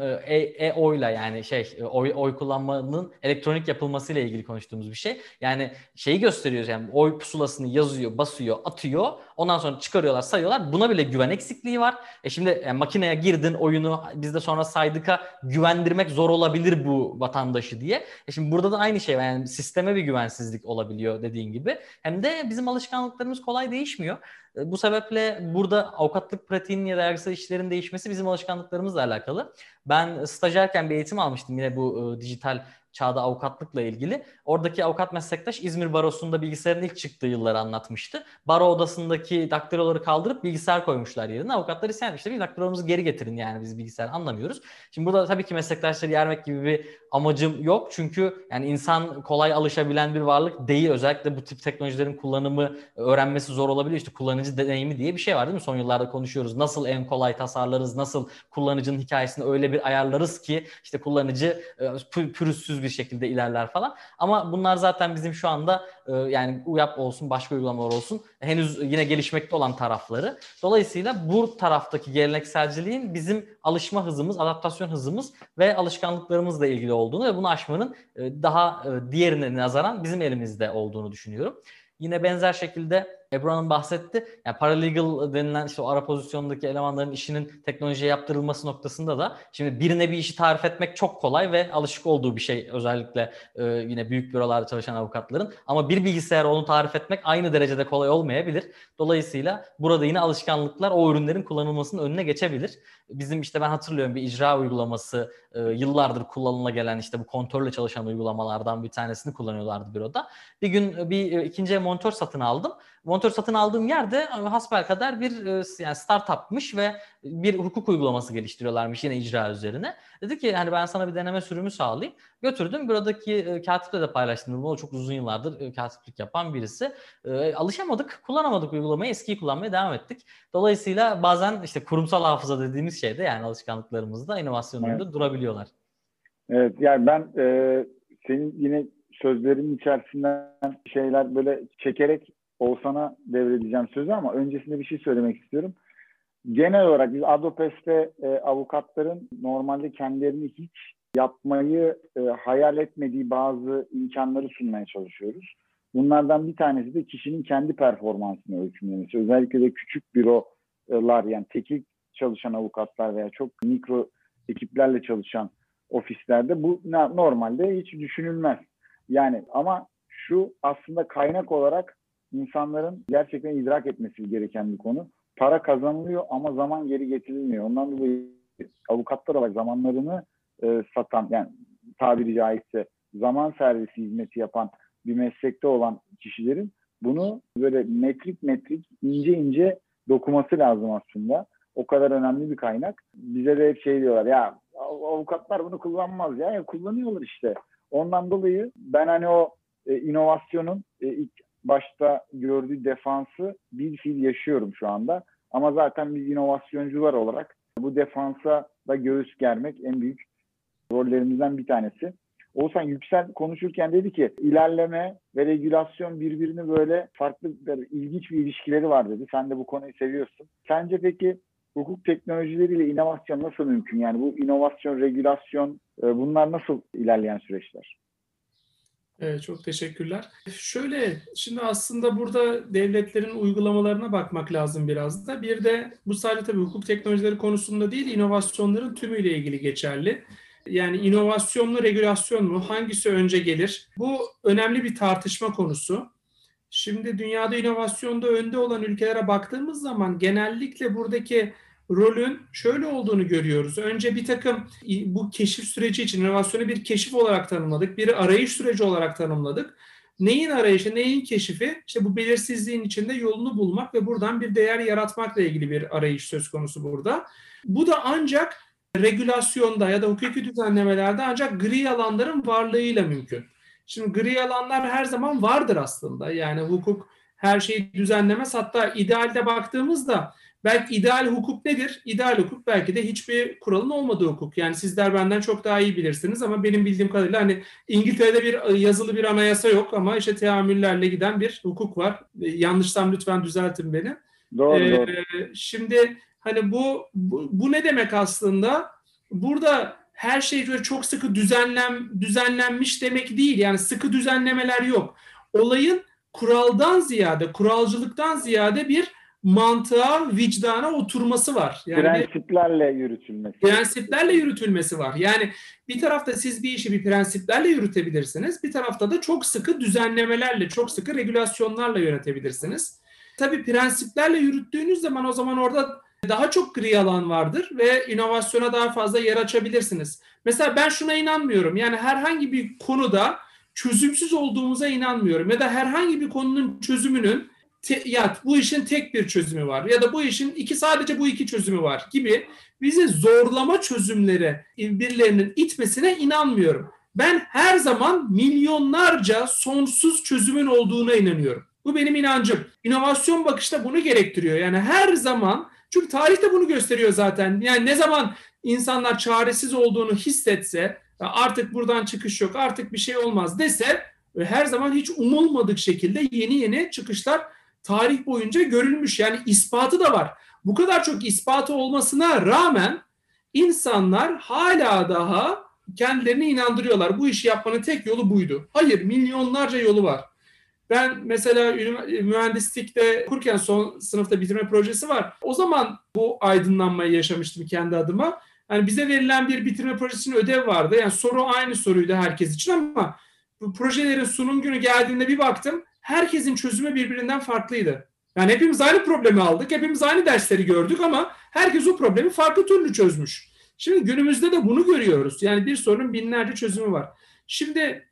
e-oyla e yani şey e, oy, oy kullanmanın elektronik yapılması ile ilgili konuştuğumuz bir şey. Yani şeyi gösteriyoruz yani oy pusulasını yazıyor, basıyor, atıyor. Ondan sonra çıkarıyorlar, sayıyorlar. Buna bile güven eksikliği var. E şimdi yani makineye girdin oyunu biz de sonra saydıka güvendirmek zor olabilir bu vatandaşı diye. E şimdi burada da aynı şey yani sisteme bir güvensizlik olabiliyor dediğin gibi. Hem de bizim alışkanlıklarımız kolay değişmiyor. E, bu sebeple burada avukatlık pratiğinin ya da yargısal işlerin değişmesi bizim alışkanlıklarımızla alakalı. Ben stajyerken bir eğitim almıştım yine bu e, dijital çağda avukatlıkla ilgili. Oradaki avukat meslektaş İzmir Barosu'nda bilgisayarın ilk çıktığı yılları anlatmıştı. Baro odasındaki daktiloları kaldırıp bilgisayar koymuşlar yerine. Avukatlar isyan etmişler. Bir daktilomuzu geri getirin yani biz bilgisayar anlamıyoruz. Şimdi burada tabii ki meslektaşları yermek gibi bir amacım yok. Çünkü yani insan kolay alışabilen bir varlık değil. Özellikle bu tip teknolojilerin kullanımı öğrenmesi zor olabiliyor. İşte kullanıcı deneyimi diye bir şey var değil mi? Son yıllarda konuşuyoruz. Nasıl en kolay tasarlarız? Nasıl kullanıcının hikayesini öyle bir ayarlarız ki işte kullanıcı e, pürüzsüz bir şekilde ilerler falan. Ama bunlar zaten bizim şu anda e, yani UYAP olsun başka uygulamalar olsun henüz yine gelişmekte olan tarafları. Dolayısıyla bu taraftaki gelenekselciliğin bizim alışma hızımız, adaptasyon hızımız ve alışkanlıklarımızla ilgili olduğunu ve bunu aşmanın e, daha diğerine nazaran bizim elimizde olduğunu düşünüyorum. Yine benzer şekilde Ebru Hanım bahsetti. Yani paralegal denilen işte o ara pozisyondaki elemanların işinin teknolojiye yaptırılması noktasında da şimdi birine bir işi tarif etmek çok kolay ve alışık olduğu bir şey özellikle e, yine büyük bürolarda çalışan avukatların. Ama bir bilgisayar onu tarif etmek aynı derecede kolay olmayabilir. Dolayısıyla burada yine alışkanlıklar o ürünlerin kullanılmasının önüne geçebilir. Bizim işte ben hatırlıyorum bir icra uygulaması e, yıllardır kullanıla gelen işte bu kontörle çalışan uygulamalardan bir tanesini kullanıyorlardı büroda. Bir gün bir e, ikinci monitör satın aldım monitör satın aldığım yerde e, hasbel kadar bir e, yani startupmış ve bir hukuk uygulaması geliştiriyorlarmış yine icra üzerine. Dedi ki hani ben sana bir deneme sürümü sağlayayım. Götürdüm. Buradaki e, katiple de paylaştım. O çok uzun yıllardır katiplik yapan birisi. Alışamadık, kullanamadık uygulamayı. Eskiyi kullanmaya devam ettik. Dolayısıyla bazen işte kurumsal hafıza dediğimiz şeyde yani alışkanlıklarımızda inovasyonunda evet. durabiliyorlar. Evet yani ben e, senin yine sözlerin içerisinden şeyler böyle çekerek Oğuzhan'a devredeceğim sözü ama öncesinde bir şey söylemek istiyorum. Genel olarak biz Adopes'te e, avukatların normalde kendilerini hiç yapmayı e, hayal etmediği bazı imkanları sunmaya çalışıyoruz. Bunlardan bir tanesi de kişinin kendi performansını ölçümlemesi. Özellikle de küçük bürolar yani tekil çalışan avukatlar veya çok mikro ekiplerle çalışan ofislerde bu normalde hiç düşünülmez. Yani ama şu aslında kaynak olarak insanların gerçekten idrak etmesi gereken bir konu. Para kazanılıyor ama zaman geri getirilmiyor. Ondan dolayı avukatlar olarak zamanlarını e, satan yani tabiri caizse zaman servisi hizmeti yapan bir meslekte olan kişilerin bunu böyle metrik metrik ince ince dokuması lazım aslında. O kadar önemli bir kaynak. Bize de hep şey diyorlar ya avukatlar bunu kullanmaz ya, ya kullanıyorlar işte. Ondan dolayı ben hani o e, inovasyonun e, ilk başta gördüğü defansı bir fiil yaşıyorum şu anda. Ama zaten biz inovasyoncular olarak bu defansa da göğüs germek en büyük rollerimizden bir tanesi. Oğuzhan Yüksel konuşurken dedi ki ilerleme ve regülasyon birbirini böyle farklı ilginç bir ilişkileri var dedi. Sen de bu konuyu seviyorsun. Sence peki hukuk teknolojileriyle inovasyon nasıl mümkün? Yani bu inovasyon, regülasyon e, bunlar nasıl ilerleyen süreçler? Evet, çok teşekkürler. Şöyle, şimdi aslında burada devletlerin uygulamalarına bakmak lazım biraz da. Bir de bu sadece tabii hukuk teknolojileri konusunda değil, inovasyonların tümüyle ilgili geçerli. Yani inovasyon mu, regülasyon mu? Hangisi önce gelir? Bu önemli bir tartışma konusu. Şimdi dünyada inovasyonda önde olan ülkelere baktığımız zaman genellikle buradaki rolün şöyle olduğunu görüyoruz. Önce bir takım bu keşif süreci için inovasyonu bir keşif olarak tanımladık. Bir arayış süreci olarak tanımladık. Neyin arayışı, neyin keşifi? İşte bu belirsizliğin içinde yolunu bulmak ve buradan bir değer yaratmakla ilgili bir arayış söz konusu burada. Bu da ancak regülasyonda ya da hukuki düzenlemelerde ancak gri alanların varlığıyla mümkün. Şimdi gri alanlar her zaman vardır aslında. Yani hukuk her şeyi düzenlemez. Hatta idealde baktığımızda Belki ideal hukuk nedir? İdeal hukuk belki de hiçbir kuralın olmadığı hukuk. Yani sizler benden çok daha iyi bilirsiniz ama benim bildiğim kadarıyla hani İngiltere'de bir yazılı bir anayasa yok ama işte teamüllerle giden bir hukuk var. Yanlışsam lütfen düzeltin beni. Doğru, ee, doğru. Şimdi hani bu, bu bu ne demek aslında? Burada her şey böyle çok sıkı düzenlen düzenlenmiş demek değil. Yani sıkı düzenlemeler yok. Olayın kuraldan ziyade, kuralcılıktan ziyade bir mantığa, vicdana oturması var. Yani prensiplerle yürütülmesi. Prensiplerle yürütülmesi var. Yani bir tarafta siz bir işi bir prensiplerle yürütebilirsiniz. Bir tarafta da çok sıkı düzenlemelerle, çok sıkı regülasyonlarla yönetebilirsiniz. Tabii prensiplerle yürüttüğünüz zaman o zaman orada daha çok gri alan vardır ve inovasyona daha fazla yer açabilirsiniz. Mesela ben şuna inanmıyorum. Yani herhangi bir konuda çözümsüz olduğumuza inanmıyorum ya da herhangi bir konunun çözümünün te, ya bu işin tek bir çözümü var ya da bu işin iki sadece bu iki çözümü var gibi bizi zorlama çözümleri birilerinin itmesine inanmıyorum. Ben her zaman milyonlarca sonsuz çözümün olduğuna inanıyorum. Bu benim inancım. İnovasyon bakışta bunu gerektiriyor. Yani her zaman çünkü tarih de bunu gösteriyor zaten. Yani ne zaman insanlar çaresiz olduğunu hissetse artık buradan çıkış yok artık bir şey olmaz dese ve her zaman hiç umulmadık şekilde yeni yeni çıkışlar tarih boyunca görülmüş. Yani ispatı da var. Bu kadar çok ispatı olmasına rağmen insanlar hala daha kendilerini inandırıyorlar. Bu işi yapmanın tek yolu buydu. Hayır, milyonlarca yolu var. Ben mesela mühendislikte okurken son sınıfta bitirme projesi var. O zaman bu aydınlanmayı yaşamıştım kendi adıma. Yani bize verilen bir bitirme projesinin ödev vardı. Yani soru aynı soruydu herkes için ama bu projelerin sunum günü geldiğinde bir baktım herkesin çözümü birbirinden farklıydı. Yani hepimiz aynı problemi aldık, hepimiz aynı dersleri gördük ama herkes o problemi farklı türlü çözmüş. Şimdi günümüzde de bunu görüyoruz. Yani bir sorunun binlerce çözümü var. Şimdi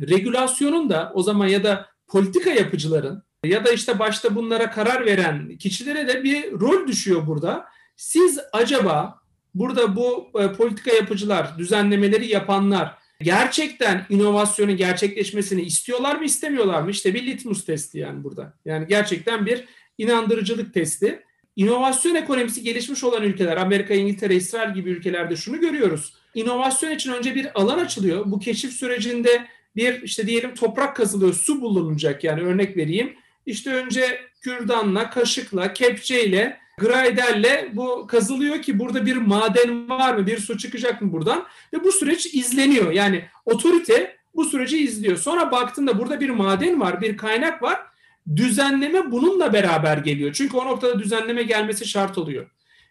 regülasyonun da o zaman ya da politika yapıcıların ya da işte başta bunlara karar veren kişilere de bir rol düşüyor burada. Siz acaba burada bu e, politika yapıcılar, düzenlemeleri yapanlar gerçekten inovasyonun gerçekleşmesini istiyorlar mı istemiyorlar mı? İşte bir litmus testi yani burada. Yani gerçekten bir inandırıcılık testi. İnovasyon ekonomisi gelişmiş olan ülkeler, Amerika, İngiltere, İsrail gibi ülkelerde şunu görüyoruz. İnovasyon için önce bir alan açılıyor. Bu keşif sürecinde bir işte diyelim toprak kazılıyor, su bulunacak yani örnek vereyim. İşte önce kürdanla, kaşıkla, kepçeyle, graderle bu kazılıyor ki burada bir maden var mı, bir su çıkacak mı buradan ve bu süreç izleniyor. Yani otorite bu süreci izliyor. Sonra baktığında burada bir maden var, bir kaynak var. Düzenleme bununla beraber geliyor. Çünkü o noktada düzenleme gelmesi şart oluyor.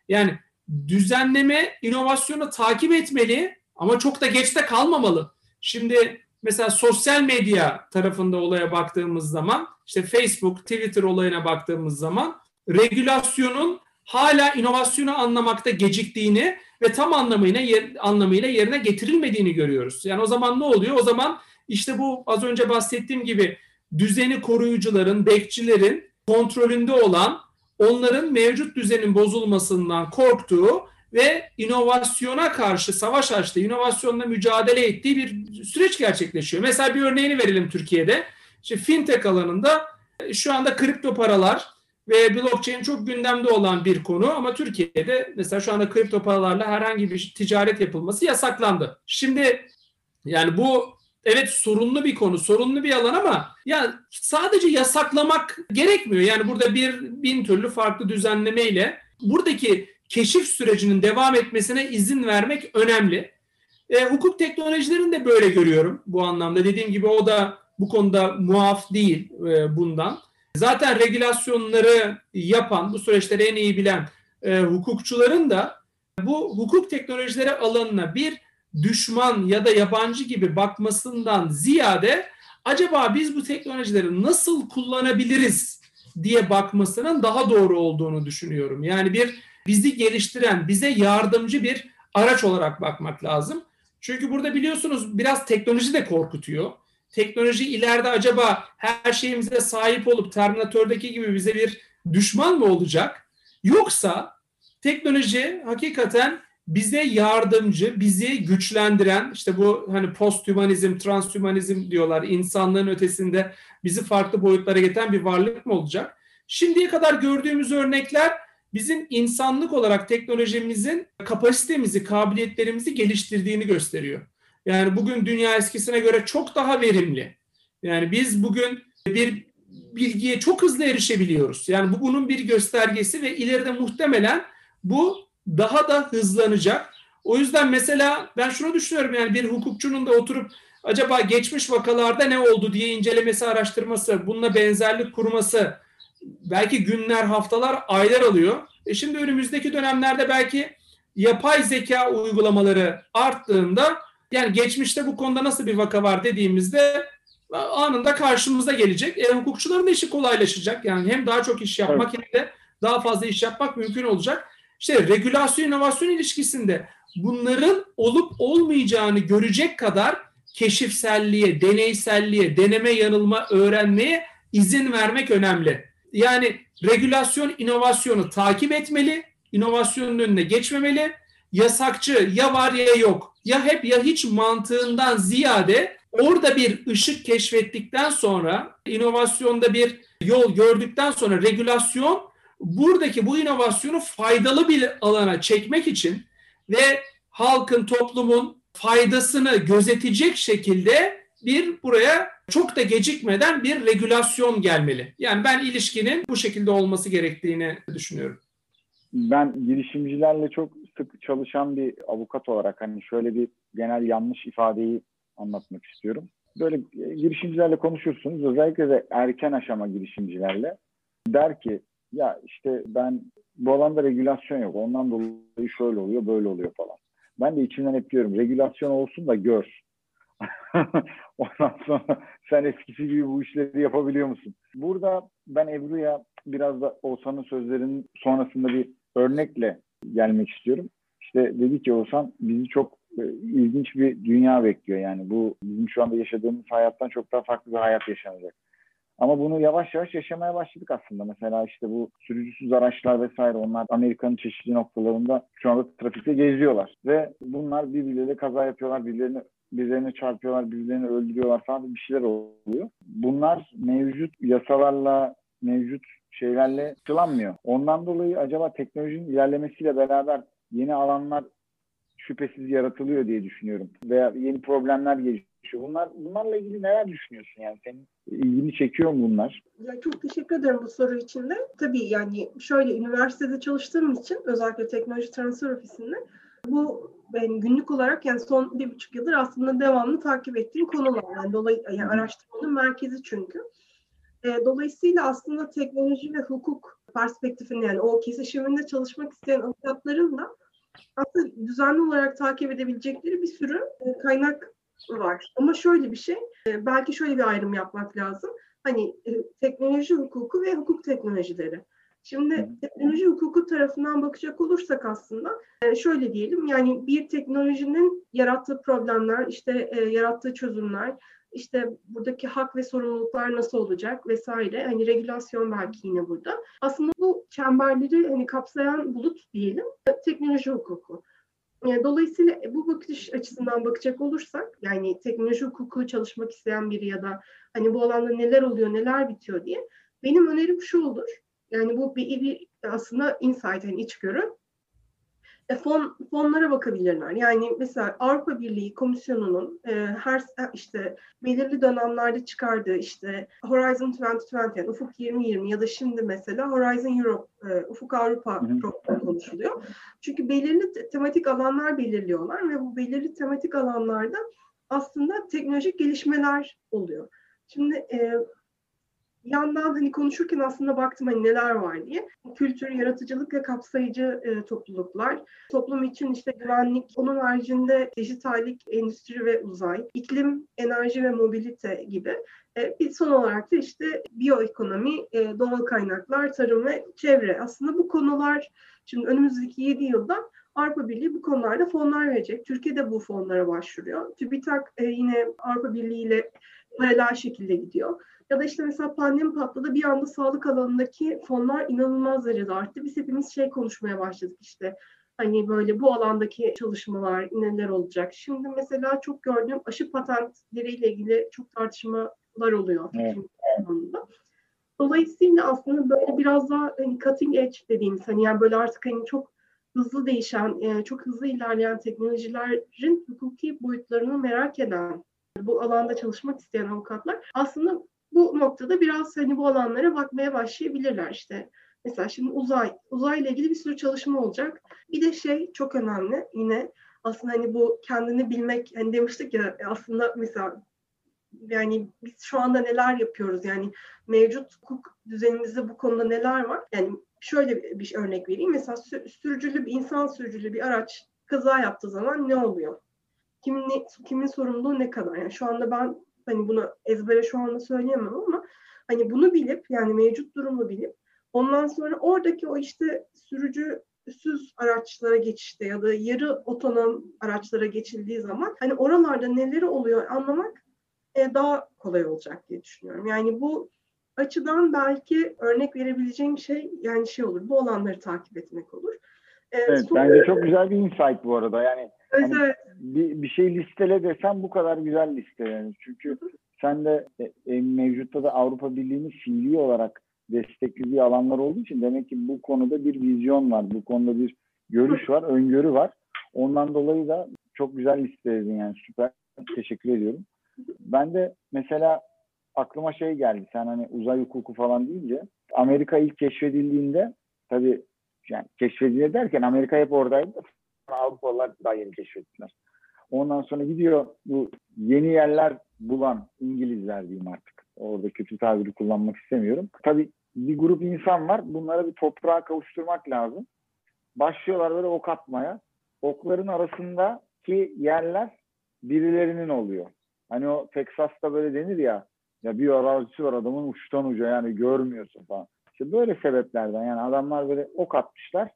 Yani düzenleme inovasyonu takip etmeli ama çok da geçte kalmamalı. Şimdi mesela sosyal medya tarafında olaya baktığımız zaman işte Facebook, Twitter olayına baktığımız zaman regülasyonun hala inovasyonu anlamakta geciktiğini ve tam anlamıyla yer, anlamıyla yerine getirilmediğini görüyoruz. Yani o zaman ne oluyor? O zaman işte bu az önce bahsettiğim gibi düzeni koruyucuların, bekçilerin kontrolünde olan, onların mevcut düzenin bozulmasından korktuğu ve inovasyona karşı savaş açtığı, inovasyonla mücadele ettiği bir süreç gerçekleşiyor. Mesela bir örneğini verelim Türkiye'de. İşte fintech alanında şu anda kripto paralar ve blockchain çok gündemde olan bir konu ama Türkiye'de mesela şu anda kripto paralarla herhangi bir ticaret yapılması yasaklandı. Şimdi yani bu evet sorunlu bir konu, sorunlu bir alan ama ya sadece yasaklamak gerekmiyor. Yani burada bir bin türlü farklı düzenlemeyle buradaki keşif sürecinin devam etmesine izin vermek önemli. E, hukuk teknolojilerini de böyle görüyorum bu anlamda. Dediğim gibi o da bu konuda muaf değil e, bundan. Zaten regülasyonları yapan, bu süreçleri en iyi bilen e, hukukçuların da bu hukuk teknolojileri alanına bir düşman ya da yabancı gibi bakmasından ziyade acaba biz bu teknolojileri nasıl kullanabiliriz diye bakmasının daha doğru olduğunu düşünüyorum. Yani bir bizi geliştiren, bize yardımcı bir araç olarak bakmak lazım. Çünkü burada biliyorsunuz biraz teknoloji de korkutuyor teknoloji ileride acaba her şeyimize sahip olup Terminator'daki gibi bize bir düşman mı olacak? Yoksa teknoloji hakikaten bize yardımcı, bizi güçlendiren, işte bu hani posthumanizm, transhumanizm diyorlar, insanlığın ötesinde bizi farklı boyutlara getiren bir varlık mı olacak? Şimdiye kadar gördüğümüz örnekler bizim insanlık olarak teknolojimizin kapasitemizi, kabiliyetlerimizi geliştirdiğini gösteriyor. Yani bugün dünya eskisine göre çok daha verimli. Yani biz bugün bir bilgiye çok hızlı erişebiliyoruz. Yani bu bunun bir göstergesi ve ileride muhtemelen bu daha da hızlanacak. O yüzden mesela ben şunu düşünüyorum yani bir hukukçunun da oturup acaba geçmiş vakalarda ne oldu diye incelemesi, araştırması, bununla benzerlik kurması belki günler, haftalar, aylar alıyor. E şimdi önümüzdeki dönemlerde belki yapay zeka uygulamaları arttığında yani geçmişte bu konuda nasıl bir vaka var dediğimizde anında karşımıza gelecek. E, hukukçuların da işi kolaylaşacak. Yani hem daha çok iş yapmak evet. hem de daha fazla iş yapmak mümkün olacak. İşte regülasyon inovasyon ilişkisinde bunların olup olmayacağını görecek kadar keşifselliğe, deneyselliğe, deneme yanılma öğrenmeye izin vermek önemli. Yani regülasyon inovasyonu takip etmeli, inovasyonun önüne geçmemeli. Yasakçı ya var ya yok, ya hep ya hiç mantığından ziyade orada bir ışık keşfettikten sonra, inovasyonda bir yol gördükten sonra regülasyon buradaki bu inovasyonu faydalı bir alana çekmek için ve halkın, toplumun faydasını gözetecek şekilde bir buraya çok da gecikmeden bir regülasyon gelmeli. Yani ben ilişkinin bu şekilde olması gerektiğini düşünüyorum. Ben girişimcilerle çok sık çalışan bir avukat olarak hani şöyle bir genel yanlış ifadeyi anlatmak istiyorum. Böyle girişimcilerle konuşursunuz özellikle de erken aşama girişimcilerle der ki ya işte ben bu alanda regülasyon yok ondan dolayı şöyle oluyor böyle oluyor falan. Ben de içimden hep diyorum regülasyon olsun da gör. Ondan sonra sen eskisi gibi bu işleri yapabiliyor musun? Burada ben Ebru'ya biraz da Oğuzhan'ın sözlerinin sonrasında bir örnekle gelmek istiyorum. İşte dedi ki Oğuzhan bizi çok e, ilginç bir dünya bekliyor yani. Bu bizim şu anda yaşadığımız hayattan çok daha farklı bir hayat yaşanacak. Ama bunu yavaş yavaş yaşamaya başladık aslında. Mesela işte bu sürücüsüz araçlar vesaire onlar Amerika'nın çeşitli noktalarında şu anda trafikte geziyorlar. Ve bunlar birbirleriyle kaza yapıyorlar, birbirlerini birilerini çarpıyorlar, birbirlerini öldürüyorlar falan bir şeyler oluyor. Bunlar mevcut yasalarla, mevcut şeylerle çılanmıyor. Ondan dolayı acaba teknolojinin ilerlemesiyle beraber yeni alanlar şüphesiz yaratılıyor diye düşünüyorum. Veya yeni problemler gelişiyor. Bunlar bunlarla ilgili neler düşünüyorsun yani senin ilgini çekiyor mu bunlar? Ya çok teşekkür ederim bu soru için de. Tabii yani şöyle üniversitede çalıştığım için özellikle teknoloji transfer ofisinde bu ben günlük olarak yani son bir buçuk yıldır aslında devamlı takip ettiğim konular. Yani, dolay, yani araştırmanın merkezi çünkü. E, dolayısıyla aslında teknoloji ve hukuk perspektifinde yani o kesişiminde çalışmak isteyen avukatların da aslında düzenli olarak takip edebilecekleri bir sürü e, kaynak var. Ama şöyle bir şey, e, belki şöyle bir ayrım yapmak lazım. Hani teknoloji hukuku ve hukuk teknolojileri. Şimdi teknoloji hukuku tarafından bakacak olursak aslında şöyle diyelim yani bir teknolojinin yarattığı problemler, işte yarattığı çözümler, işte buradaki hak ve sorumluluklar nasıl olacak vesaire hani regülasyon belki yine burada. Aslında bu çemberleri hani kapsayan bulut diyelim teknoloji hukuku. Dolayısıyla bu bakış açısından bakacak olursak yani teknoloji hukuku çalışmak isteyen biri ya da hani bu alanda neler oluyor neler bitiyor diye benim önerim şu olur. Yani bu bir, bir aslında insight hani içgörü e, fon, fonlara bakabilirler. Yani mesela Avrupa Birliği Komisyonu'nun e, her e, işte belirli dönemlerde çıkardığı işte Horizon 2020 yani Ufuk 2020 ya da şimdi mesela Horizon Europe, e, Ufuk Avrupa programı konuşuluyor. Çünkü belirli tematik alanlar belirliyorlar ve bu belirli tematik alanlarda aslında teknolojik gelişmeler oluyor. Şimdi e, bir yandan hani konuşurken aslında baktım hani neler var diye. Kültür, yaratıcılık ve kapsayıcı e, topluluklar. Toplum için işte güvenlik, onun haricinde dijitallik, endüstri ve uzay, iklim, enerji ve mobilite gibi. E, bir son olarak da işte biyoekonomi, e, doğal kaynaklar, tarım ve çevre. Aslında bu konular şimdi önümüzdeki 7 yılda Avrupa Birliği bu konularda fonlar verecek. Türkiye de bu fonlara başvuruyor. TÜBİTAK e, yine Avrupa Birliği ile paralel şekilde gidiyor. Ya da işte mesela pandemi patladı bir anda sağlık alanındaki fonlar inanılmaz derecede arttı. Biz hepimiz şey konuşmaya başladık işte hani böyle bu alandaki çalışmalar neler olacak. Şimdi mesela çok gördüğüm aşı patentleriyle ilgili çok tartışmalar oluyor. Evet. Dolayısıyla aslında böyle biraz daha hani cutting edge dediğimiz hani yani böyle artık hani çok hızlı değişen, e, çok hızlı ilerleyen teknolojilerin hukuki boyutlarını merak eden, bu alanda çalışmak isteyen avukatlar aslında bu noktada biraz hani bu alanlara bakmaya başlayabilirler işte. Mesela şimdi uzay, uzayla ilgili bir sürü çalışma olacak. Bir de şey çok önemli yine aslında hani bu kendini bilmek hani demiştik ya aslında mesela yani biz şu anda neler yapıyoruz yani mevcut hukuk düzenimizde bu konuda neler var? Yani şöyle bir örnek vereyim. Mesela sürücülü bir insan sürücülü bir araç kaza yaptığı zaman ne oluyor? Kimin kimin sorumluluğu ne kadar? Yani şu anda ben hani bunu ezbere şu anda söyleyemem ama hani bunu bilip yani mevcut durumu bilip ondan sonra oradaki o işte sürücüsüz araçlara geçişte ya da yarı otonom araçlara geçildiği zaman hani oralarda neleri oluyor anlamak e, daha kolay olacak diye düşünüyorum. Yani bu açıdan belki örnek verebileceğim şey yani şey olur. Bu olanları takip etmek olur. Ee, evet, sonra... bence çok güzel bir insight bu arada. Yani evet, hani bir, bir şey listele desem bu kadar güzel liste yani. Çünkü sen de e, e, mevcutta da Avrupa Birliği'nin fiili olarak desteklediği alanlar olduğu için demek ki bu konuda bir vizyon var. Bu konuda bir görüş var, öngörü var. Ondan dolayı da çok güzel listeledin yani süper. Teşekkür ediyorum. Ben de mesela aklıma şey geldi. Sen hani uzay hukuku falan deyince Amerika ilk keşfedildiğinde tabii yani keşfedildi derken Amerika hep oradaydı. Avrupalılar daha yeni keşfettiler. Ondan sonra gidiyor bu yeni yerler bulan İngilizler diyeyim artık. Orada kötü tabiri kullanmak istemiyorum. Tabii bir grup insan var. Bunlara bir toprağa kavuşturmak lazım. Başlıyorlar böyle ok atmaya. Okların arasındaki yerler birilerinin oluyor. Hani o Texas'ta böyle denir ya ya bir arazisi var adamın uçtan uca yani görmüyorsun falan. İşte böyle sebeplerden yani adamlar böyle ok atmışlar.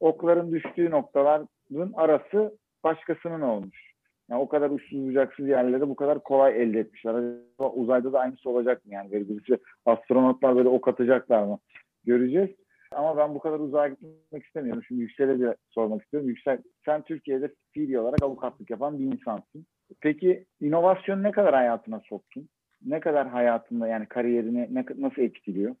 Okların düştüğü noktaların arası başkasının olmuş. Yani o kadar uçsuz bucaksız yerleri bu kadar kolay elde etmişler. Acaba uzayda da aynısı olacak mı yani? Böyle birisi astronotlar böyle ok atacaklar mı? Göreceğiz. Ama ben bu kadar uzağa gitmek istemiyorum. Şimdi Yüksel'e de sormak istiyorum. Yüksel, sen Türkiye'de fiili olarak avukatlık yapan bir insansın. Peki inovasyonu ne kadar hayatına soktun? Ne kadar hayatında yani kariyerini ne, nasıl etkiliyor?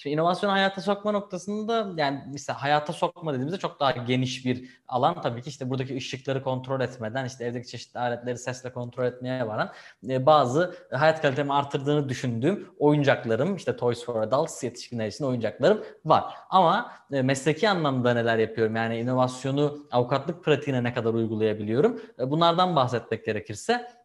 Şimdi inovasyon hayata sokma noktasında yani mesela hayata sokma dediğimizde çok daha geniş bir alan. Tabii ki işte buradaki ışıkları kontrol etmeden işte evdeki çeşitli aletleri sesle kontrol etmeye varan e, bazı hayat kalitemi artırdığını düşündüğüm oyuncaklarım işte Toys for Adults yetişkinler için oyuncaklarım var. Ama e, mesleki anlamda neler yapıyorum? Yani inovasyonu avukatlık pratiğine ne kadar uygulayabiliyorum? E, bunlardan bahsetmek gerekirse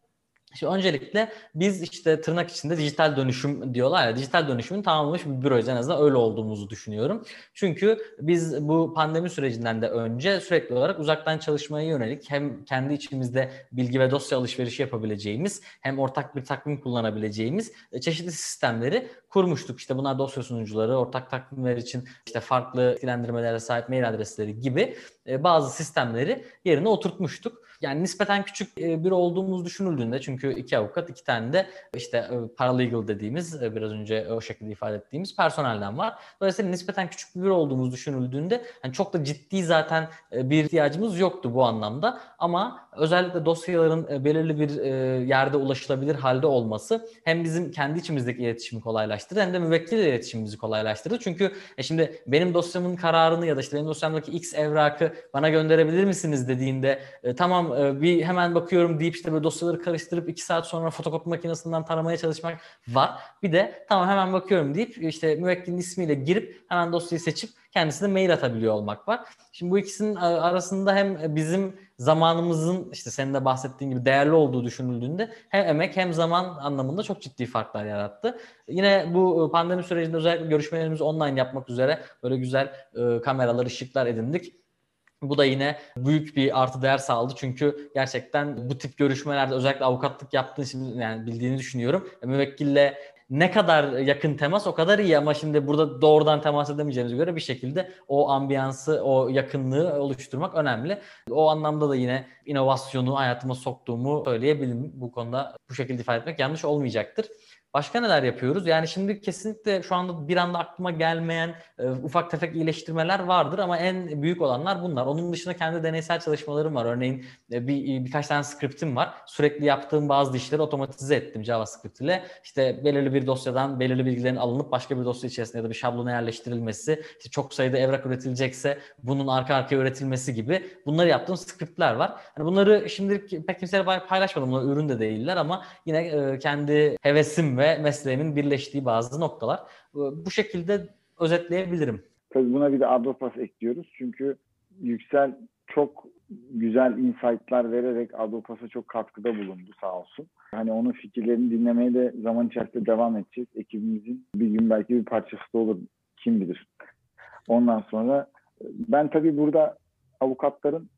Şimdi öncelikle biz işte tırnak içinde dijital dönüşüm diyorlar ya dijital dönüşümün tamamlamış bir büroyuz en azından öyle olduğumuzu düşünüyorum. Çünkü biz bu pandemi sürecinden de önce sürekli olarak uzaktan çalışmaya yönelik hem kendi içimizde bilgi ve dosya alışverişi yapabileceğimiz hem ortak bir takvim kullanabileceğimiz e, çeşitli sistemleri kurmuştuk. İşte bunlar dosya sunucuları, ortak takvimler için işte farklı etkilendirmelere sahip mail adresleri gibi e, bazı sistemleri yerine oturtmuştuk. Yani nispeten küçük e, bir olduğumuz düşünüldüğünde çünkü iki avukat iki tane de işte e, paralegal dediğimiz biraz önce o şekilde ifade ettiğimiz personelden var. Dolayısıyla nispeten küçük bir olduğumuz düşünüldüğünde yani çok da ciddi zaten bir ihtiyacımız yoktu bu anlamda ama özellikle dosyaların belirli bir yerde ulaşılabilir halde olması hem bizim kendi içimizdeki iletişimi kolaylaştırdı hem de müvekkil iletişimimizi kolaylaştırdı. Çünkü e şimdi benim dosyamın kararını ya da işte benim dosyamdaki X evrakı bana gönderebilir misiniz dediğinde e, tamam e, bir hemen bakıyorum deyip işte böyle dosyaları karıştırıp iki saat sonra fotokopi makinesinden taramaya çalışmak var. Bir de tamam hemen bakıyorum deyip işte müvekkilin ismiyle girip hemen dosyayı seçip kendisine mail atabiliyor olmak var. Şimdi bu ikisinin arasında hem bizim zamanımızın işte senin de bahsettiğin gibi değerli olduğu düşünüldüğünde hem emek hem zaman anlamında çok ciddi farklar yarattı. Yine bu pandemi sürecinde özellikle görüşmelerimizi online yapmak üzere böyle güzel kameralar, ışıklar edindik. Bu da yine büyük bir artı değer sağladı çünkü gerçekten bu tip görüşmelerde özellikle avukatlık yaptığın için yani bildiğini düşünüyorum. Müvekkille ne kadar yakın temas o kadar iyi ama şimdi burada doğrudan temas edemeyeceğimize göre bir şekilde o ambiyansı, o yakınlığı oluşturmak önemli. O anlamda da yine inovasyonu hayatıma soktuğumu söyleyebilirim. Bu konuda bu şekilde ifade etmek yanlış olmayacaktır. Başka neler yapıyoruz? Yani şimdi kesinlikle şu anda bir anda aklıma gelmeyen e, ufak tefek iyileştirmeler vardır ama en büyük olanlar bunlar. Onun dışında kendi deneysel çalışmalarım var. Örneğin e, bir birkaç tane script'im var. Sürekli yaptığım bazı işleri otomatize ettim JavaScript ile. İşte belirli bir dosyadan belirli bilgilerin alınıp başka bir dosya içerisinde ya da bir şablona yerleştirilmesi, işte çok sayıda evrak üretilecekse bunun arka arkaya üretilmesi gibi bunları yaptığım script'ler var. Yani bunları şimdilik pek kimseyle paylaşmadım. Bunlar ürün de değiller ama yine e, kendi hevesim ve mesleğimin birleştiği bazı noktalar. E, bu şekilde özetleyebilirim. Tabii buna bir de Adropas ekliyoruz. Çünkü Yüksel çok güzel insight'lar vererek Adropas'a çok katkıda bulundu sağ olsun. Hani onun fikirlerini dinlemeye de zaman içerisinde devam edeceğiz. Ekibimizin bir gün belki bir parçası da olur. Kim bilir. Ondan sonra ben tabii burada avukatların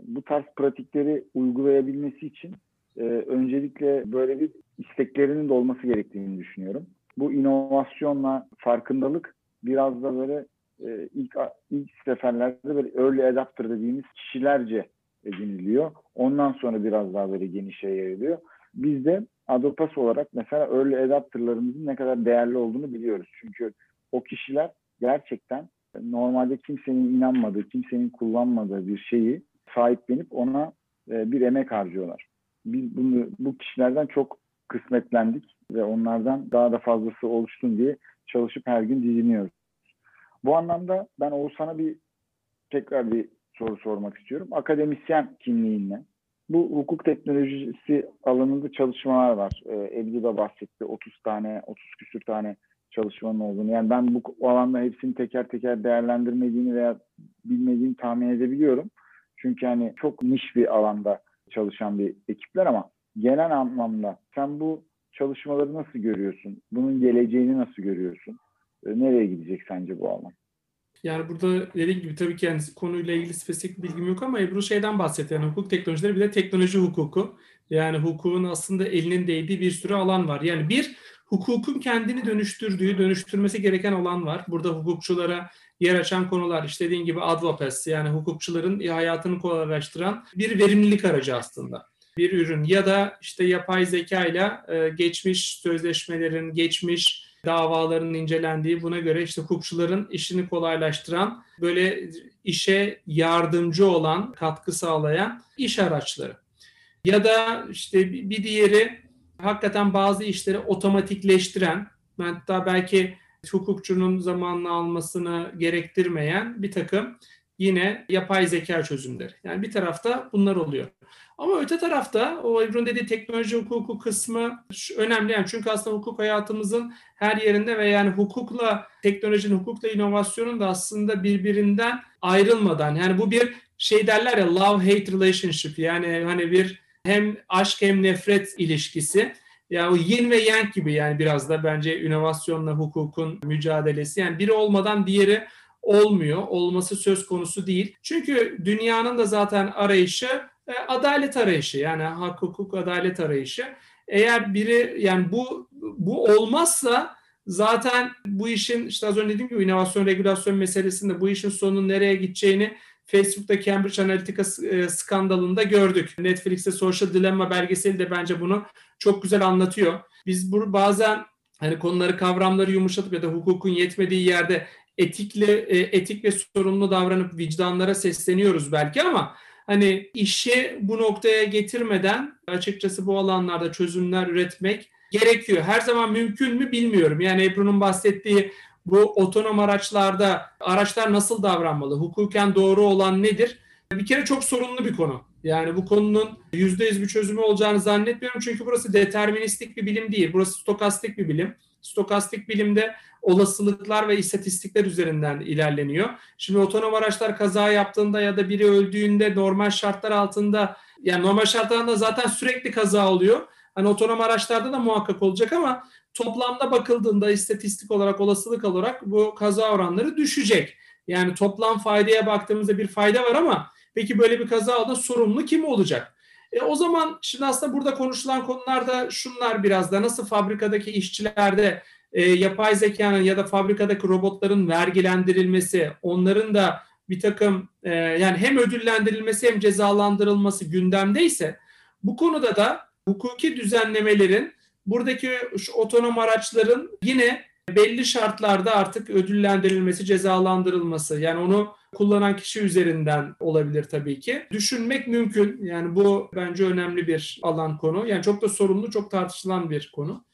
bu tarz pratikleri uygulayabilmesi için e, öncelikle böyle bir isteklerinin de olması gerektiğini düşünüyorum. Bu inovasyonla farkındalık biraz da böyle e, ilk ilk seferlerde böyle early adapter dediğimiz kişilerce ediniliyor. Ondan sonra biraz daha böyle genişe yayılıyor. Biz de Adopas olarak mesela early adapterlarımızın ne kadar değerli olduğunu biliyoruz. Çünkü o kişiler gerçekten normalde kimsenin inanmadığı, kimsenin kullanmadığı bir şeyi sahiplenip ona e, bir emek harcıyorlar. Biz bunu bu kişilerden çok kısmetlendik ve onlardan daha da fazlası oluşsun diye çalışıp her gün diziniyoruz. Bu anlamda ben Oğuzhan'a bir tekrar bir soru sormak istiyorum. Akademisyen kimliğinle bu hukuk teknolojisi alanında çalışmalar var. Ee, Ebru da bahsetti 30 tane, 30 küsür tane çalışmanın olduğunu. Yani ben bu alanda hepsini teker teker değerlendirmediğini veya bilmediğini tahmin edebiliyorum. Çünkü hani çok niş bir alanda çalışan bir ekipler ama genel anlamda sen bu çalışmaları nasıl görüyorsun? Bunun geleceğini nasıl görüyorsun? Ee, nereye gidecek sence bu alan? Yani burada dediğim gibi tabii ki yani konuyla ilgili spesifik bilgim yok ama Ebru şeyden bahsetti. Yani hukuk teknolojileri bir de teknoloji hukuku. Yani hukukun aslında elinin değdiği bir sürü alan var. Yani bir hukukun kendini dönüştürdüğü, dönüştürmesi gereken alan var. Burada hukukçulara yer açan konular işte dediğin gibi advopas yani hukukçuların hayatını kolaylaştıran bir verimlilik aracı aslında bir ürün ya da işte yapay zeka ile geçmiş sözleşmelerin, geçmiş davaların incelendiği buna göre işte hukukçuların işini kolaylaştıran böyle işe yardımcı olan, katkı sağlayan iş araçları. Ya da işte bir diğeri hakikaten bazı işleri otomatikleştiren, hatta belki hukukçunun zamanını almasını gerektirmeyen bir takım yine yapay zeka çözümleri. Yani bir tarafta bunlar oluyor. Ama öte tarafta o Ebru'nun dediği teknoloji hukuku kısmı önemli. Yani çünkü aslında hukuk hayatımızın her yerinde ve yani hukukla teknolojinin, hukukla inovasyonun da aslında birbirinden ayrılmadan yani bu bir şey derler ya love-hate relationship yani hani bir hem aşk hem nefret ilişkisi. Yani o yin ve yang gibi yani biraz da bence inovasyonla hukukun mücadelesi. Yani biri olmadan diğeri olmuyor. Olması söz konusu değil. Çünkü dünyanın da zaten arayışı adalet arayışı yani hak hukuk adalet arayışı. Eğer biri yani bu bu olmazsa zaten bu işin işte az önce dediğim gibi inovasyon regülasyon meselesinde bu işin sonunun nereye gideceğini Facebook'ta Cambridge Analytica e, skandalında gördük. Netflix'te Social Dilemma belgeseli de bence bunu çok güzel anlatıyor. Biz bu bazen hani konuları kavramları yumuşatıp ya da hukukun yetmediği yerde etikle e, etik ve sorumlu davranıp vicdanlara sesleniyoruz belki ama hani işi bu noktaya getirmeden açıkçası bu alanlarda çözümler üretmek gerekiyor. Her zaman mümkün mü bilmiyorum. Yani Ebru'nun bahsettiği bu otonom araçlarda araçlar nasıl davranmalı? Hukuken doğru olan nedir? Bir kere çok sorunlu bir konu. Yani bu konunun %100 bir çözümü olacağını zannetmiyorum. Çünkü burası deterministik bir bilim değil. Burası stokastik bir bilim. Stokastik bilimde olasılıklar ve istatistikler üzerinden ilerleniyor. Şimdi otonom araçlar kaza yaptığında ya da biri öldüğünde normal şartlar altında yani normal şartlarda zaten sürekli kaza oluyor. Hani otonom araçlarda da muhakkak olacak ama toplamda bakıldığında istatistik olarak olasılık olarak bu kaza oranları düşecek. Yani toplam faydaya baktığımızda bir fayda var ama peki böyle bir kaza olduğunda sorumlu kim olacak? E, o zaman şimdi aslında burada konuşulan konularda şunlar biraz da. Nasıl fabrikadaki işçilerde e, yapay zekanın ya da fabrikadaki robotların vergilendirilmesi, onların da bir takım e, yani hem ödüllendirilmesi hem cezalandırılması gündemdeyse bu konuda da hukuki düzenlemelerin buradaki şu otonom araçların yine belli şartlarda artık ödüllendirilmesi, cezalandırılması yani onu kullanan kişi üzerinden olabilir tabii ki. Düşünmek mümkün. Yani bu bence önemli bir alan konu. Yani çok da sorumlu, çok tartışılan bir konu.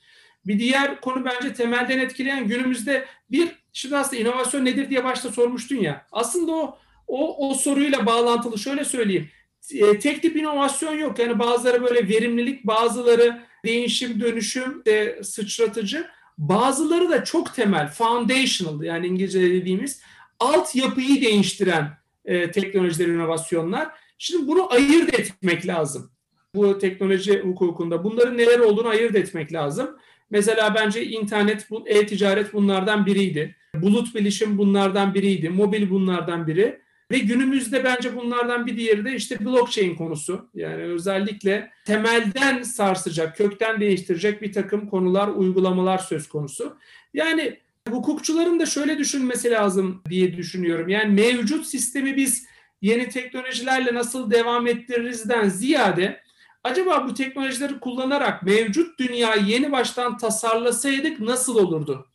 Bir diğer konu bence temelden etkileyen günümüzde bir, şimdi aslında inovasyon nedir diye başta sormuştun ya. Aslında o o, o soruyla bağlantılı şöyle söyleyeyim. E, tek tip inovasyon yok. Yani bazıları böyle verimlilik, bazıları değişim, dönüşüm, e, sıçratıcı. Bazıları da çok temel, foundational yani İngilizce dediğimiz altyapıyı değiştiren e, teknolojiler, inovasyonlar. Şimdi bunu ayırt etmek lazım. Bu teknoloji hukukunda bunların neler olduğunu ayırt etmek lazım. Mesela bence internet, e-ticaret bunlardan biriydi. Bulut bilişim bunlardan biriydi. Mobil bunlardan biri. Ve günümüzde bence bunlardan bir diğeri de işte blockchain konusu. Yani özellikle temelden sarsacak, kökten değiştirecek bir takım konular, uygulamalar söz konusu. Yani hukukçuların da şöyle düşünmesi lazım diye düşünüyorum. Yani mevcut sistemi biz yeni teknolojilerle nasıl devam ettiririzden ziyade acaba bu teknolojileri kullanarak mevcut dünyayı yeni baştan tasarlasaydık nasıl olurdu?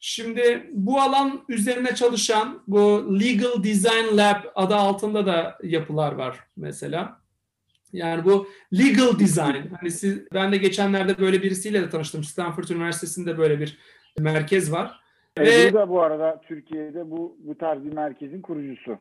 Şimdi bu alan üzerine çalışan bu Legal Design Lab adı altında da yapılar var mesela. Yani bu legal design. Hani siz, ben de geçenlerde böyle birisiyle de tanıştım. Stanford Üniversitesi'nde böyle bir merkez var. Ve da bu arada Türkiye'de bu bu tarz bir merkezin kurucusu.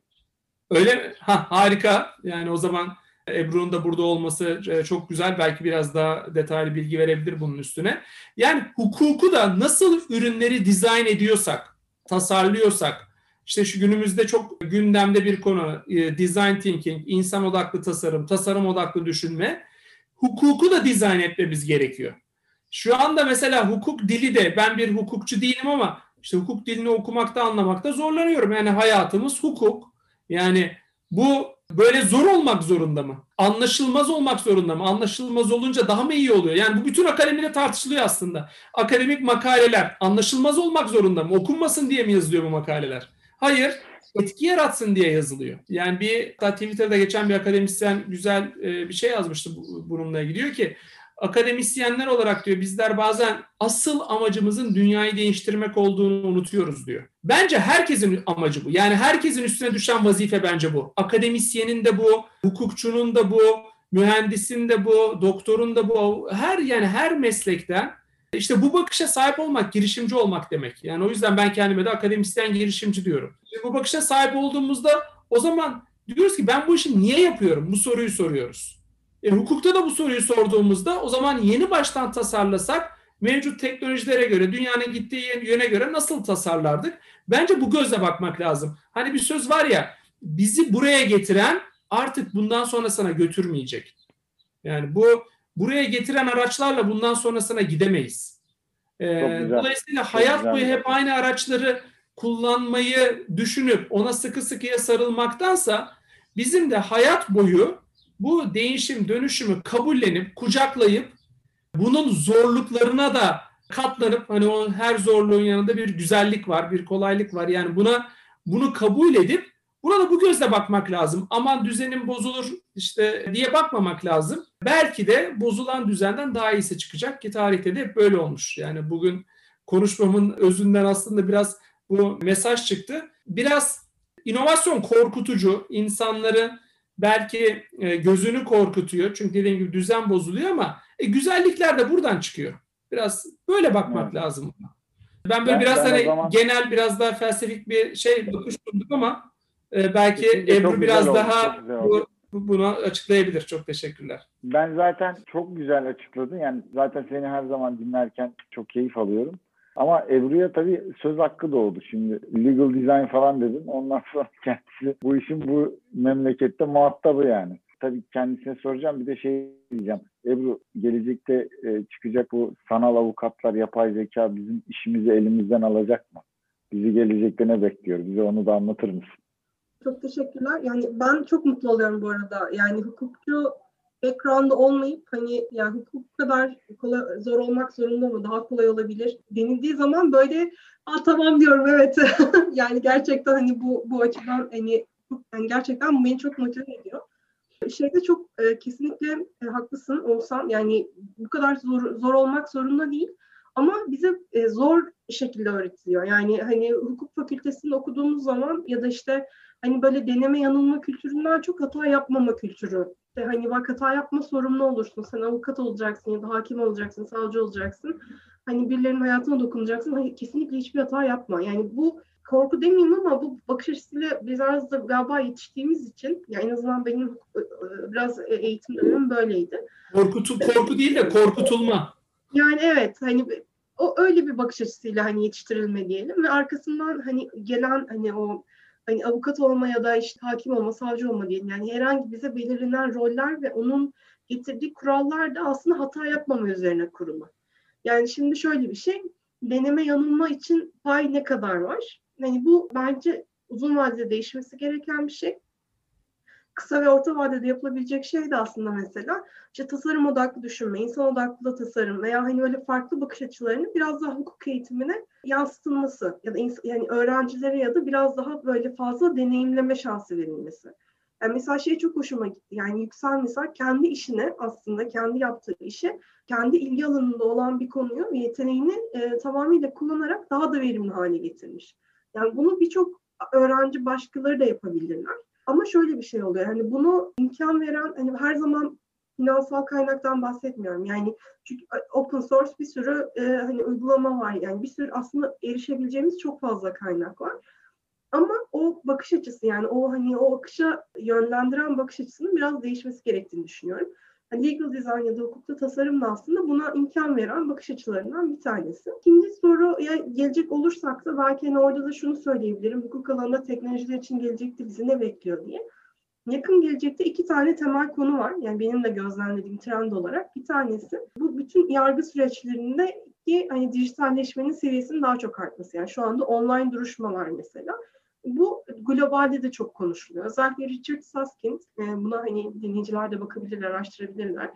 Öyle mi? Ha, harika. Yani o zaman Ebru'nun da burada olması e, çok güzel. Belki biraz daha detaylı bilgi verebilir bunun üstüne. Yani hukuku da nasıl ürünleri dizayn ediyorsak, tasarlıyorsak, işte şu günümüzde çok gündemde bir konu e, design thinking, insan odaklı tasarım, tasarım odaklı düşünme. Hukuku da dizayn etmemiz gerekiyor. Şu anda mesela hukuk dili de ben bir hukukçu değilim ama işte hukuk dilini okumakta anlamakta zorlanıyorum. Yani hayatımız hukuk. Yani bu böyle zor olmak zorunda mı? Anlaşılmaz olmak zorunda mı? Anlaşılmaz olunca daha mı iyi oluyor? Yani bu bütün akademide tartışılıyor aslında. Akademik makaleler anlaşılmaz olmak zorunda mı? Okunmasın diye mi yazılıyor bu makaleler? Hayır, etki yaratsın diye yazılıyor. Yani bir Twitter'da geçen bir akademisyen güzel bir şey yazmıştı bununla ilgili. Diyor ki akademisyenler olarak diyor bizler bazen asıl amacımızın dünyayı değiştirmek olduğunu unutuyoruz diyor. Bence herkesin amacı bu. Yani herkesin üstüne düşen vazife bence bu. Akademisyenin de bu, hukukçunun da bu, mühendisin de bu, doktorun da bu. Her yani her meslekten işte bu bakışa sahip olmak girişimci olmak demek. Yani o yüzden ben kendime de akademisyen girişimci diyorum. İşte bu bakışa sahip olduğumuzda o zaman diyoruz ki ben bu işi niye yapıyorum? Bu soruyu soruyoruz. E, hukukta da bu soruyu sorduğumuzda o zaman yeni baştan tasarlasak mevcut teknolojilere göre, dünyanın gittiği yöne göre nasıl tasarlardık? Bence bu gözle bakmak lazım. Hani bir söz var ya, bizi buraya getiren artık bundan sonra sana götürmeyecek. Yani bu buraya getiren araçlarla bundan sonrasına gidemeyiz. Ee, dolayısıyla Çok hayat güzel. boyu hep aynı araçları kullanmayı düşünüp ona sıkı sıkıya sarılmaktansa bizim de hayat boyu bu değişim dönüşümü kabullenip kucaklayıp bunun zorluklarına da katlanıp hani o her zorluğun yanında bir güzellik var, bir kolaylık var. Yani buna bunu kabul edip buna da bu gözle bakmak lazım. Aman düzenim bozulur işte diye bakmamak lazım. Belki de bozulan düzenden daha iyisi çıkacak ki tarihte de hep böyle olmuş. Yani bugün konuşmamın özünden aslında biraz bu mesaj çıktı. Biraz inovasyon korkutucu, insanları belki e, gözünü korkutuyor. Çünkü dediğim gibi düzen bozuluyor ama e, güzellikler de buradan çıkıyor. Biraz böyle bakmak evet. lazım. Ben böyle ben, biraz ben hani zaman... genel biraz daha felsefik bir şey bakış kurduk ama e, belki Kesinlikle Ebru biraz oldu, daha bu, bunu açıklayabilir. Çok teşekkürler. Ben zaten çok güzel açıkladın. Yani zaten seni her zaman dinlerken çok keyif alıyorum. Ama Ebru'ya tabii söz hakkı doğdu şimdi. Legal design falan dedim. Ondan sonra kendisi bu işin bu memlekette muhatabı yani. Tabii kendisine soracağım bir de şey diyeceğim. Ebru gelecekte e, çıkacak bu sanal avukatlar, yapay zeka bizim işimizi elimizden alacak mı? Bizi gelecekte ne bekliyor? Bize onu da anlatır mısın? Çok teşekkürler. Yani ben çok mutlu oluyorum bu arada. Yani hukukçu background'da olmayıp hani yani hukuk kadar kolay, zor olmak zorunda mı? Daha kolay olabilir denildiği zaman böyle Aa, tamam diyorum evet. yani gerçekten hani bu bu açıdan hani yani gerçekten beni çok motive ediyor. Şeyde çok e, kesinlikle e, haklısın olsan yani bu kadar zor, zor olmak zorunda değil. Ama bize e, zor şekilde öğretiliyor. Yani hani hukuk fakültesinde okuduğumuz zaman ya da işte hani böyle deneme yanılma kültüründen çok hata yapmama kültürü. İşte hani bak hata yapma sorumlu olursun. Sen avukat olacaksın ya da hakim olacaksın, savcı olacaksın. Hani birilerinin hayatına dokunacaksın. Hani kesinlikle hiçbir hata yapma. Yani bu korku demeyeyim ama bu bakış açısıyla biraz da galiba yetiştiğimiz için yani en azından benim e, e, biraz eğitim dönemim böyleydi. Korkutu, korku değil de korkutulma. Yani evet hani o öyle bir bakış açısıyla hani yetiştirilme diyelim ve arkasından hani gelen hani o hani avukat olma ya da işte hakim olma, savcı olma diyelim. Yani herhangi bize belirlenen roller ve onun getirdiği kurallar da aslında hata yapmama üzerine kurulu. Yani şimdi şöyle bir şey, deneme yanılma için pay ne kadar var? Yani bu bence uzun vadede değişmesi gereken bir şey. Kısa ve orta vadede yapılabilecek şey de aslında mesela işte tasarım odaklı düşünme, insan odaklı da tasarım veya hani öyle farklı bakış açılarını biraz daha hukuk eğitimine yansıtılması ya da yani öğrencilere ya da biraz daha böyle fazla deneyimleme şansı verilmesi. Yani mesela şey çok hoşuma gitti. Yani Yüksel mesela kendi işine aslında kendi yaptığı işe kendi ilgi alanında olan bir konuyu ve yeteneğini e, tamamıyla kullanarak daha da verimli hale getirmiş. Yani bunu birçok öğrenci başkaları da yapabilirler. Ama şöyle bir şey oluyor. Hani bunu imkan veren hani her zaman finansal kaynaktan bahsetmiyorum. Yani çünkü open source bir sürü e, hani uygulama var. Yani bir sürü aslında erişebileceğimiz çok fazla kaynak var. Ama o bakış açısı yani o hani o akışa yönlendiren bakış açısının biraz değişmesi gerektiğini düşünüyorum. Legal design ya da hukukta tasarım da aslında buna imkan veren bakış açılarından bir tanesi. İkinci soruya gelecek olursak da belki hani orada da şunu söyleyebilirim. Hukuk alanında teknolojiler için gelecekte bizi ne bekliyor diye. Yakın gelecekte iki tane temel konu var. Yani benim de gözlemlediğim trend olarak. Bir tanesi bu bütün yargı süreçlerinde ki hani dijitalleşmenin seviyesinin daha çok artması. Yani şu anda online duruşmalar mesela. Bu globalde de çok konuşuluyor. Özellikle Richard Susskind, e, buna hani dinleyiciler de bakabilirler, araştırabilirler.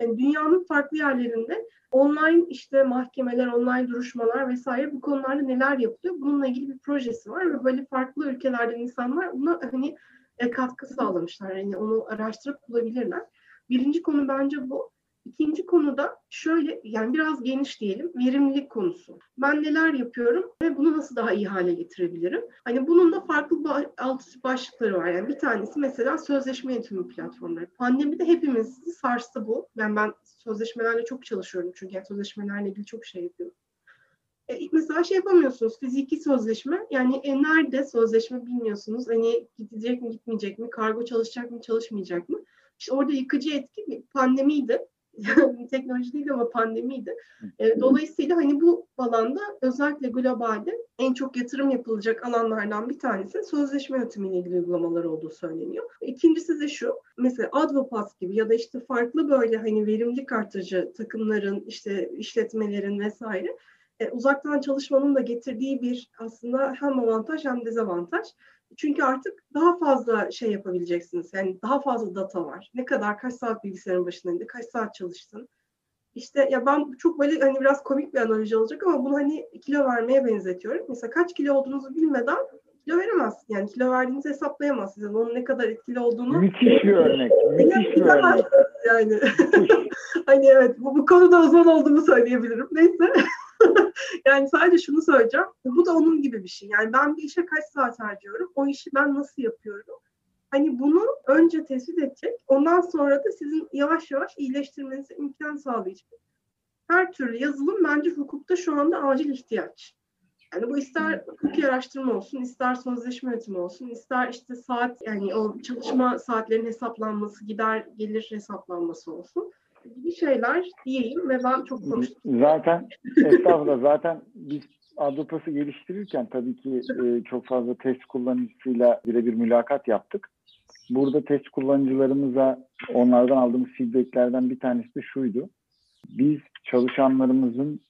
Yani dünyanın farklı yerlerinde online işte mahkemeler, online duruşmalar vesaire bu konularda neler yapılıyor? Bununla ilgili bir projesi var ve böyle farklı ülkelerden insanlar buna hani e, katkı sağlamışlar. Yani onu araştırıp bulabilirler. Birinci konu bence bu. İkinci konuda şöyle yani biraz geniş diyelim verimlilik konusu. Ben neler yapıyorum ve bunu nasıl daha iyi hale getirebilirim? Hani bunun da farklı alt başlıkları var. Yani bir tanesi mesela sözleşme yönetimi platformları. Pandemide hepimiz sarstı bu. Yani ben sözleşmelerle çok çalışıyorum çünkü yani sözleşmelerle ilgili çok şey yapıyorum. E, mesela şey yapamıyorsunuz fiziki sözleşme yani e, nerede sözleşme bilmiyorsunuz hani gidecek mi gitmeyecek mi kargo çalışacak mı çalışmayacak mı İşte orada yıkıcı etki pandemiydi teknoloji değil ama pandemiydi. E, dolayısıyla hani bu alanda özellikle globalde en çok yatırım yapılacak alanlardan bir tanesi sözleşme yönetimiyle ilgili uygulamalar olduğu söyleniyor. İkincisi de şu, mesela Advopass gibi ya da işte farklı böyle hani verimlilik artırıcı takımların, işte işletmelerin vesaire e, uzaktan çalışmanın da getirdiği bir aslında hem avantaj hem dezavantaj. Çünkü artık daha fazla şey yapabileceksiniz. Yani daha fazla data var. Ne kadar, kaç saat bilgisayarın başındaydı, kaç saat çalıştın. İşte ya ben çok böyle hani biraz komik bir analoji olacak ama bunu hani kilo vermeye benzetiyorum. Mesela kaç kilo olduğunuzu bilmeden kilo veremezsin. Yani kilo verdiğinizi hesaplayamazsınız. Yani onun ne kadar etkili olduğunu. Müthiş bir örnek. Müthiş bir örnek. Yani. hani evet bu, bu konuda uzman olduğumu söyleyebilirim. Neyse. Yani sadece şunu söyleyeceğim. Bu da onun gibi bir şey. Yani ben bir işe kaç saat harcıyorum? O işi ben nasıl yapıyorum? Hani bunu önce tespit edecek. Ondan sonra da sizin yavaş yavaş iyileştirmenize imkan sağlayacak. Her türlü yazılım bence hukukta şu anda acil ihtiyaç. Yani bu ister hukuki araştırma olsun, ister sözleşme yönetimi olsun, ister işte saat yani o çalışma saatlerin hesaplanması, gider gelir hesaplanması olsun gibi şeyler diyeyim ve ben çok konuştum. Zaten estağfurullah zaten biz Adopas'ı geliştirirken tabii ki e, çok fazla test kullanıcısıyla birebir mülakat yaptık. Burada test kullanıcılarımıza onlardan aldığımız feedbacklerden bir tanesi de şuydu. Biz çalışanlarımızın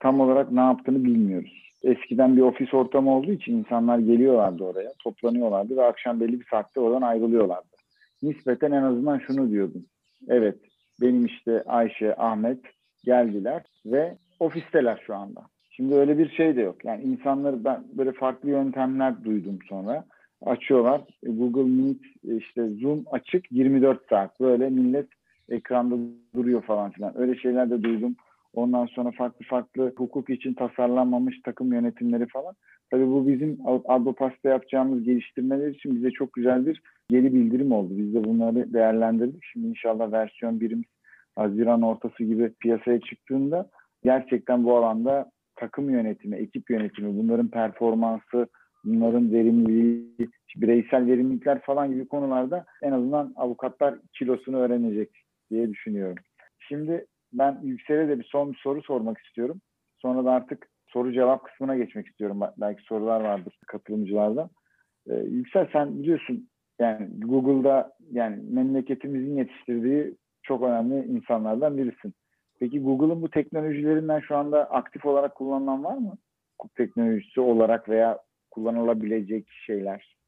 tam olarak ne yaptığını bilmiyoruz. Eskiden bir ofis ortamı olduğu için insanlar geliyorlardı oraya, toplanıyorlardı ve akşam belli bir saatte oradan ayrılıyorlardı. Nispeten en azından şunu diyordum. Evet, benim işte Ayşe, Ahmet geldiler ve ofisteler şu anda. Şimdi öyle bir şey de yok. Yani insanları ben böyle farklı yöntemler duydum sonra. açıyorlar. E, Google Meet e, işte Zoom açık 24 saat. Böyle millet ekranda duruyor falan filan. Öyle şeyler de duydum. Ondan sonra farklı farklı hukuk için tasarlanmamış takım yönetimleri falan. Tabii bu bizim Adopas'ta yapacağımız geliştirmeler için bize çok güzel bir geri bildirim oldu. Biz de bunları değerlendirdik. Şimdi inşallah versiyon birimiz Haziran ortası gibi piyasaya çıktığında gerçekten bu alanda takım yönetimi, ekip yönetimi, bunların performansı, bunların verimliliği, bireysel verimlilikler falan gibi konularda en azından avukatlar kilosunu öğrenecek diye düşünüyorum. Şimdi ben Yüksel'e de bir son bir soru sormak istiyorum. Sonra da artık soru cevap kısmına geçmek istiyorum. Belki sorular vardır katılımcılarda. Ee, Yüksel sen biliyorsun yani Google'da yani memleketimizin yetiştirdiği çok önemli insanlardan birisin. Peki Google'ın bu teknolojilerinden şu anda aktif olarak kullanılan var mı? Teknolojisi olarak veya kullanılabilecek şeyler.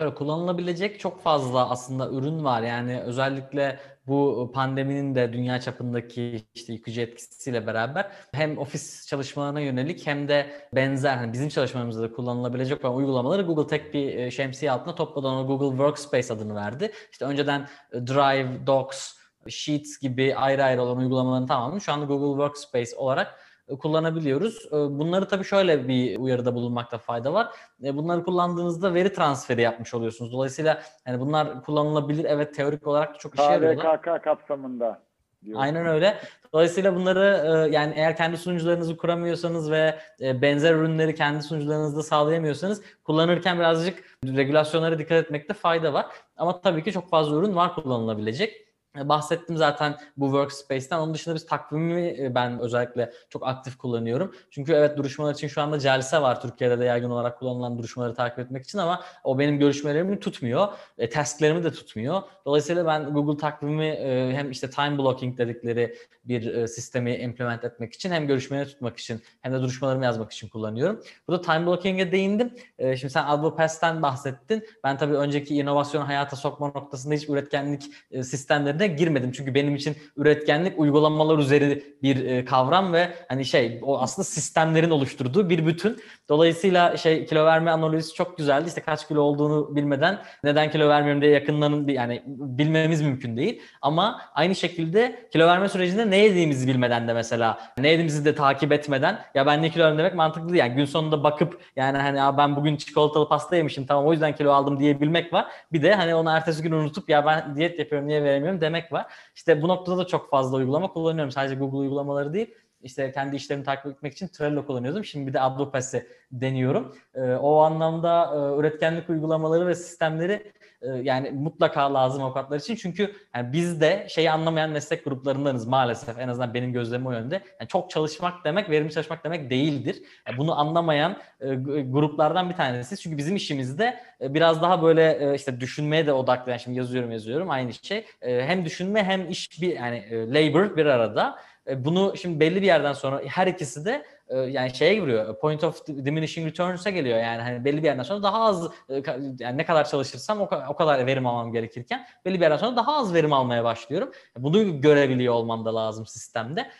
Böyle kullanılabilecek çok fazla aslında ürün var. Yani özellikle bu pandeminin de dünya çapındaki işte yıkıcı etkisiyle beraber hem ofis çalışmalarına yönelik hem de benzer hani bizim çalışmalarımızda da kullanılabilecek olan uygulamaları Google tek bir e, şemsiye altında topladı. Ona Google Workspace adını verdi. İşte önceden e, Drive, Docs, Sheets gibi ayrı ayrı olan uygulamaların tamamını şu anda Google Workspace olarak kullanabiliyoruz. E, bunları tabii şöyle bir uyarıda bulunmakta fayda var. E, bunları kullandığınızda veri transferi yapmış oluyorsunuz. Dolayısıyla yani bunlar kullanılabilir. Evet teorik olarak çok işe yarıyorlar. KVKK kapsamında. Diyorsun. Aynen öyle. Dolayısıyla bunları yani eğer kendi sunucularınızı kuramıyorsanız ve benzer ürünleri kendi sunucularınızda sağlayamıyorsanız kullanırken birazcık regülasyonlara dikkat etmekte fayda var. Ama tabii ki çok fazla ürün var kullanılabilecek. E, bahsettim zaten bu workspace'ten. Onun dışında biz takvimi e, ben özellikle çok aktif kullanıyorum. Çünkü evet duruşmalar için şu anda Celse var Türkiye'de de yaygın olarak kullanılan duruşmaları takip etmek için ama o benim görüşmelerimi tutmuyor. E, tasklerimi de tutmuyor. Dolayısıyla ben Google takvimi e, hem işte time blocking dedikleri bir e, sistemi implement etmek için hem görüşmeleri tutmak için hem de duruşmalarımı yazmak için kullanıyorum. Burada time blocking'e değindim. E, şimdi sen AdvoPass'ten bahsettin. Ben tabii önceki inovasyon hayata sokma noktasında hiç üretkenlik e, sistemleri de girmedim. Çünkü benim için üretkenlik uygulamalar üzeri bir e, kavram ve hani şey o aslında sistemlerin oluşturduğu bir bütün. Dolayısıyla şey kilo verme analojisi çok güzeldi. İşte kaç kilo olduğunu bilmeden neden kilo vermiyorum diye yakınların yani bilmemiz mümkün değil. Ama aynı şekilde kilo verme sürecinde ne yediğimizi bilmeden de mesela ne yediğimizi de takip etmeden ya ben ne kilo verdim demek mantıklı değil. Yani gün sonunda bakıp yani hani ben bugün çikolatalı pasta yemişim tamam o yüzden kilo aldım diyebilmek var. Bir de hani onu ertesi gün unutup ya ben diyet yapıyorum niye veremiyorum demek var. İşte bu noktada da çok fazla uygulama kullanıyorum. Sadece Google uygulamaları değil. İşte kendi işlerimi takip etmek için Trello kullanıyordum. Şimdi bir de Advopass'i deniyorum. E, o anlamda e, üretkenlik uygulamaları ve sistemleri e, yani mutlaka lazım avukatlar için. Çünkü yani biz de şeyi anlamayan meslek gruplarındanız maalesef. En azından benim gözlemim o yönde. Yani çok çalışmak demek verimli çalışmak demek değildir. Yani bunu anlamayan e, gruplardan bir tanesi. Çünkü bizim işimizde e, biraz daha böyle e, işte düşünmeye de odaklı. Yani şimdi yazıyorum yazıyorum aynı şey. E, hem düşünme hem iş bir yani e, labor bir arada. E, bunu şimdi belli bir yerden sonra her ikisi de e, yani şeye giriyor. Point of diminishing returns'e geliyor. Yani hani belli bir yerden sonra daha az e, yani ne kadar çalışırsam o kadar verim almam gerekirken belli bir yerden sonra daha az verim almaya başlıyorum. Bunu görebiliyor olmam da lazım sistemde.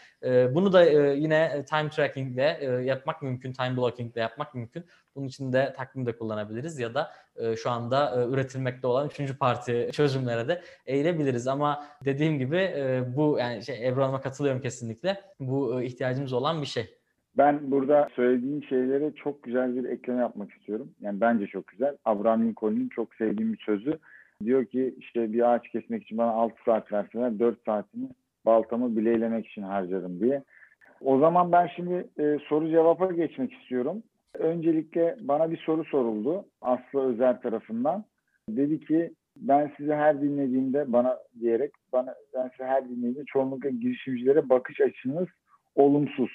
Bunu da yine time tracking ile yapmak mümkün, time blocking ile yapmak mümkün. Bunun için de takvim de kullanabiliriz ya da şu anda üretilmekte olan üçüncü parti çözümlere de eğilebiliriz. Ama dediğim gibi bu yani şey Ebru Hanım'a katılıyorum kesinlikle. Bu ihtiyacımız olan bir şey. Ben burada söylediğin şeylere çok güzel bir ekleme yapmak istiyorum. Yani bence çok güzel. Abraham Lincoln'un çok sevdiğim bir sözü. Diyor ki işte bir ağaç kesmek için bana 6 saat verseler 4 saatini baltamı bileylemek için harcarım diye. O zaman ben şimdi e, soru cevapa geçmek istiyorum. Öncelikle bana bir soru soruldu Aslı Özer tarafından. Dedi ki ben sizi her dinlediğimde bana diyerek bana ben sizi her dinlediğimde çoğunlukla girişimcilere bakış açınız olumsuz.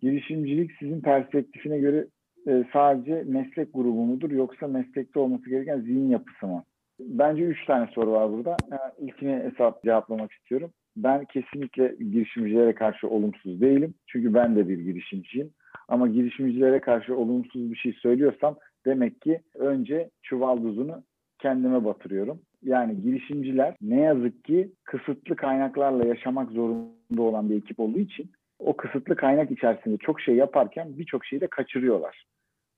Girişimcilik sizin perspektifine göre e, sadece meslek grubu mudur yoksa meslekte olması gereken zihin yapısı mı? Bence üç tane soru var burada. Yani ilkini hesap cevaplamak istiyorum. Ben kesinlikle girişimcilere karşı olumsuz değilim. Çünkü ben de bir girişimciyim. Ama girişimcilere karşı olumsuz bir şey söylüyorsam demek ki önce çuval duzunu kendime batırıyorum. Yani girişimciler ne yazık ki kısıtlı kaynaklarla yaşamak zorunda olan bir ekip olduğu için o kısıtlı kaynak içerisinde çok şey yaparken birçok şeyi de kaçırıyorlar.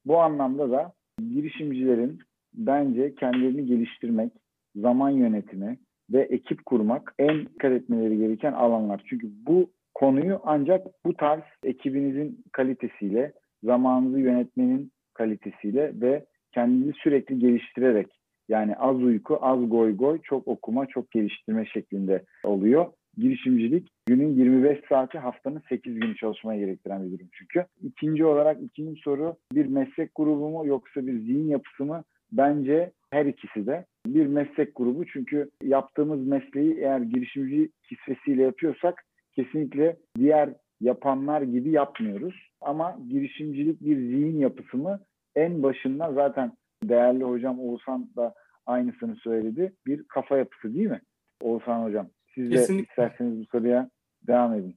Bu anlamda da girişimcilerin bence kendilerini geliştirmek, zaman yönetimi ve ekip kurmak en dikkat etmeleri gereken alanlar. Çünkü bu konuyu ancak bu tarz ekibinizin kalitesiyle, zamanınızı yönetmenin kalitesiyle ve kendinizi sürekli geliştirerek yani az uyku, az goy goy, çok okuma, çok geliştirme şeklinde oluyor. Girişimcilik günün 25 saati haftanın 8 günü çalışmaya gerektiren bir durum çünkü. İkinci olarak ikinci soru bir meslek grubu mu yoksa bir zihin yapısı mı? Bence her ikisi de bir meslek grubu çünkü yaptığımız mesleği eğer girişimci kisvesiyle yapıyorsak kesinlikle diğer yapanlar gibi yapmıyoruz. Ama girişimcilik bir zihin yapısı mı? En başından zaten değerli hocam Oğuzhan da aynısını söyledi. Bir kafa yapısı değil mi? Oğuzhan hocam. Siz Kesinlikle. de isterseniz bu soruya devam edin.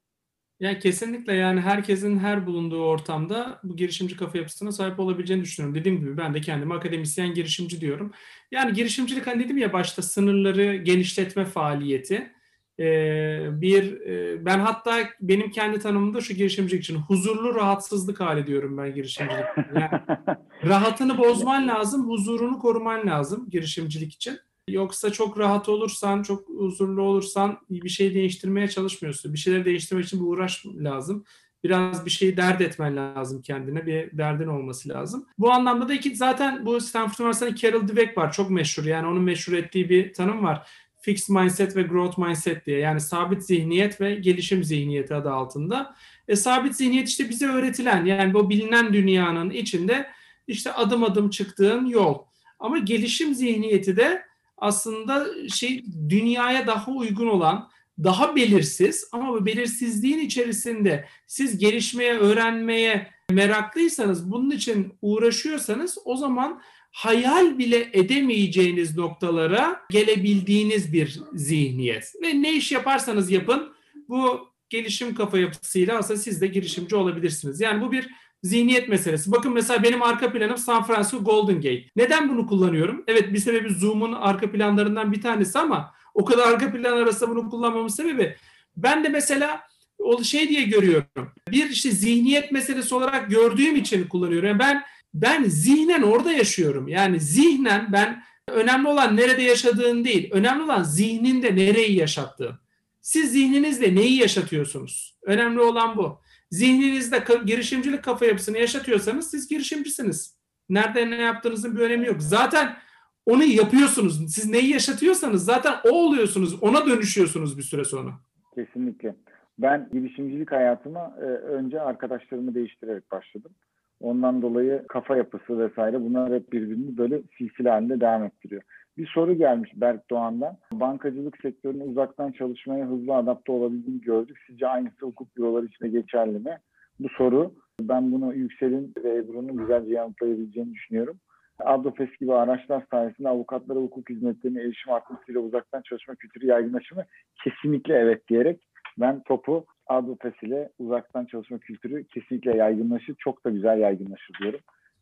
Yani kesinlikle yani herkesin her bulunduğu ortamda bu girişimci kafa yapısına sahip olabileceğini düşünüyorum. Dediğim gibi ben de kendime akademisyen girişimci diyorum. Yani girişimcilik hani dedim ya başta sınırları genişletme faaliyeti. Ee, bir e, ben hatta benim kendi tanımımda şu girişimcilik için huzurlu rahatsızlık hali diyorum ben girişimcilik. Yani rahatını bozman lazım, huzurunu koruman lazım girişimcilik için. Yoksa çok rahat olursan, çok huzurlu olursan bir şey değiştirmeye çalışmıyorsun. Bir şeyleri değiştirmek için bir uğraş lazım. Biraz bir şeyi dert etmen lazım kendine. Bir derdin olması lazım. Bu anlamda da iki zaten bu Stanford Üniversitesi'nde Carol Dweck var. Çok meşhur. Yani onun meşhur ettiği bir tanım var. Fixed mindset ve growth mindset diye. Yani sabit zihniyet ve gelişim zihniyeti adı altında. E, sabit zihniyet işte bize öğretilen yani bu bilinen dünyanın içinde işte adım adım çıktığın yol. Ama gelişim zihniyeti de aslında şey dünyaya daha uygun olan, daha belirsiz ama bu belirsizliğin içerisinde siz gelişmeye, öğrenmeye meraklıysanız, bunun için uğraşıyorsanız o zaman hayal bile edemeyeceğiniz noktalara gelebildiğiniz bir zihniyet. Ve ne iş yaparsanız yapın bu gelişim kafa yapısıyla aslında siz de girişimci olabilirsiniz. Yani bu bir zihniyet meselesi. Bakın mesela benim arka planım San Francisco Golden Gate. Neden bunu kullanıyorum? Evet bir sebebi Zoom'un arka planlarından bir tanesi ama o kadar arka plan arasında bunu kullanmamın sebebi ben de mesela o şey diye görüyorum. Bir işte zihniyet meselesi olarak gördüğüm için kullanıyorum. Yani ben ben zihnen orada yaşıyorum. Yani zihnen ben önemli olan nerede yaşadığın değil. Önemli olan zihninde nereyi yaşattığın. Siz zihninizde neyi yaşatıyorsunuz? Önemli olan bu zihninizde girişimcilik kafa yapısını yaşatıyorsanız siz girişimcisiniz. Nerede ne yaptığınızın bir önemi yok. Zaten onu yapıyorsunuz. Siz neyi yaşatıyorsanız zaten o oluyorsunuz. Ona dönüşüyorsunuz bir süre sonra. Kesinlikle. Ben girişimcilik hayatıma e, önce arkadaşlarımı değiştirerek başladım. Ondan dolayı kafa yapısı vesaire bunlar hep birbirini böyle silsile halinde devam ettiriyor. Bir soru gelmiş Berk Doğan'dan. Bankacılık sektörüne uzaktan çalışmaya hızlı adapte olabildiğini gördük. Sizce aynısı hukuk büroları için de geçerli mi? Bu soru ben bunu Yüksel'in ve Ebru'nun güzelce yanıtlayabileceğini düşünüyorum. Adofes gibi araçlar sayesinde avukatlara hukuk hizmetlerine erişim artmasıyla uzaktan çalışma kültürü yaygınlaşır mı? Kesinlikle evet diyerek ben topu Adofes ile uzaktan çalışma kültürü kesinlikle yaygınlaşır. Çok da güzel yaygınlaşır diyorum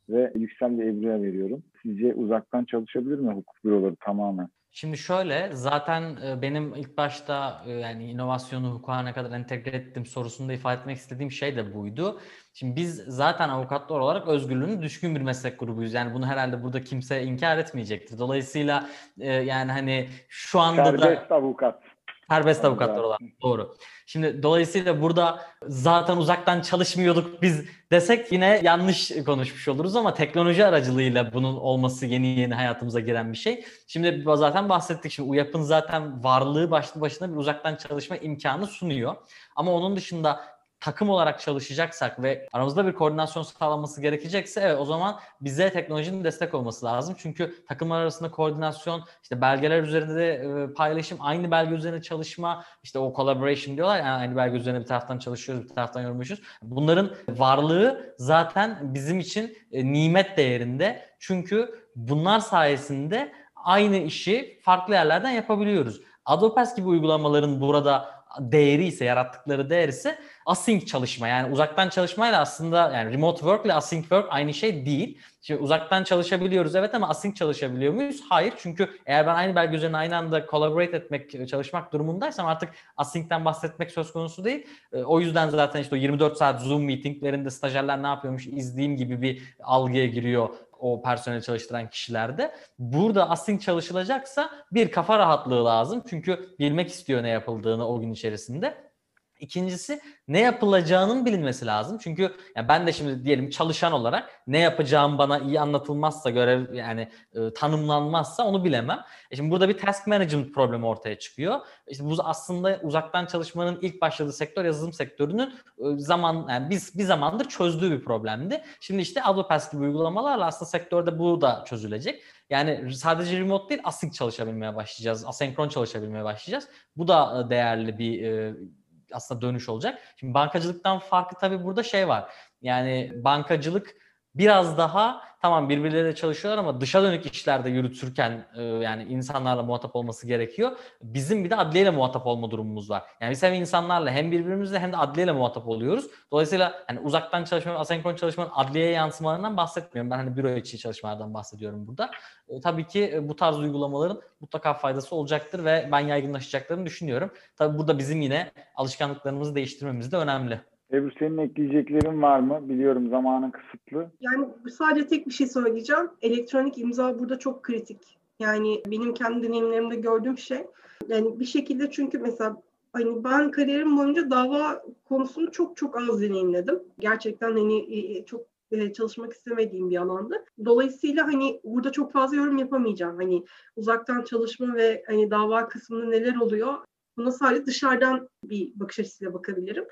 ve Yüksel ve Ebru'ya veriyorum. Sizce uzaktan çalışabilir mi hukuk büroları tamamen? Şimdi şöyle zaten e, benim ilk başta e, yani inovasyonu hukuka ne kadar entegre ettim sorusunda ifade etmek istediğim şey de buydu. Şimdi biz zaten avukatlar olarak özgürlüğüne düşkün bir meslek grubuyuz. Yani bunu herhalde burada kimse inkar etmeyecektir. Dolayısıyla e, yani hani şu anda da Serbest avukat. Serbest avukatlar olarak doğru. Şimdi dolayısıyla burada zaten uzaktan çalışmıyorduk biz desek yine yanlış konuşmuş oluruz ama teknoloji aracılığıyla bunun olması yeni yeni hayatımıza giren bir şey. Şimdi zaten bahsettik şimdi UYAP'ın zaten varlığı başlı başına bir uzaktan çalışma imkanı sunuyor. Ama onun dışında takım olarak çalışacaksak ve aramızda bir koordinasyon sağlanması gerekecekse evet o zaman bize teknolojinin destek olması lazım. Çünkü takımlar arasında koordinasyon, işte belgeler üzerinde de e, paylaşım, aynı belge üzerine çalışma, işte o collaboration diyorlar yani aynı belge üzerine bir taraftan çalışıyoruz, bir taraftan yorumluyoruz. Bunların varlığı zaten bizim için e, nimet değerinde. Çünkü bunlar sayesinde aynı işi farklı yerlerden yapabiliyoruz. Adopass gibi uygulamaların burada değeri ise, yarattıkları değer ise async çalışma yani uzaktan çalışmayla aslında yani remote work ile async work aynı şey değil. Şimdi uzaktan çalışabiliyoruz evet ama async çalışabiliyor muyuz? Hayır çünkü eğer ben aynı belge üzerine aynı anda collaborate etmek, çalışmak durumundaysam artık async'ten bahsetmek söz konusu değil. E, O yüzden zaten işte o 24 saat Zoom meetinglerinde stajyerler ne yapıyormuş izleyeyim gibi bir algıya giriyor o personeli çalıştıran kişilerde. Burada async çalışılacaksa bir kafa rahatlığı lazım. Çünkü bilmek istiyor ne yapıldığını o gün içerisinde. İkincisi ne yapılacağının bilinmesi lazım. Çünkü yani ben de şimdi diyelim çalışan olarak ne yapacağım bana iyi anlatılmazsa görev yani e, tanımlanmazsa onu bilemem. E şimdi burada bir task management problemi ortaya çıkıyor. İşte bu aslında uzaktan çalışmanın ilk başladığı sektör yazılım sektörünün e, zaman yani biz bir zamandır çözdüğü bir problemdi. Şimdi işte AdWords gibi uygulamalarla aslında sektörde bu da çözülecek. Yani sadece remote değil async çalışabilmeye başlayacağız. Asenkron çalışabilmeye başlayacağız. Bu da e, değerli bir e, aslında dönüş olacak. Şimdi bankacılıktan farkı tabii burada şey var. Yani bankacılık biraz daha tamam birbirleriyle çalışıyorlar ama dışa dönük işlerde yürütürken e, yani insanlarla muhatap olması gerekiyor. Bizim bir de adliyeyle muhatap olma durumumuz var. Yani biz hem insanlarla hem birbirimizle hem de adliyeyle muhatap oluyoruz. Dolayısıyla hani uzaktan çalışma, asenkron çalışmanın adliyeye yansımalarından bahsetmiyorum. Ben hani büro içi çalışmalardan bahsediyorum burada. E, tabii ki e, bu tarz uygulamaların mutlaka faydası olacaktır ve ben yaygınlaşacaklarını düşünüyorum. Tabii burada bizim yine alışkanlıklarımızı değiştirmemiz de önemli. Ebru senin ekleyeceklerin var mı? Biliyorum zamanın kısıtlı. Yani sadece tek bir şey söyleyeceğim. Elektronik imza burada çok kritik. Yani benim kendi deneyimlerimde gördüğüm şey. Yani bir şekilde çünkü mesela hani ben kariyerim boyunca dava konusunu çok çok az deneyimledim. Gerçekten hani e, çok e, çalışmak istemediğim bir alandı. Dolayısıyla hani burada çok fazla yorum yapamayacağım. Hani uzaktan çalışma ve hani dava kısmında neler oluyor? Buna sadece dışarıdan bir bakış açısıyla bakabilirim.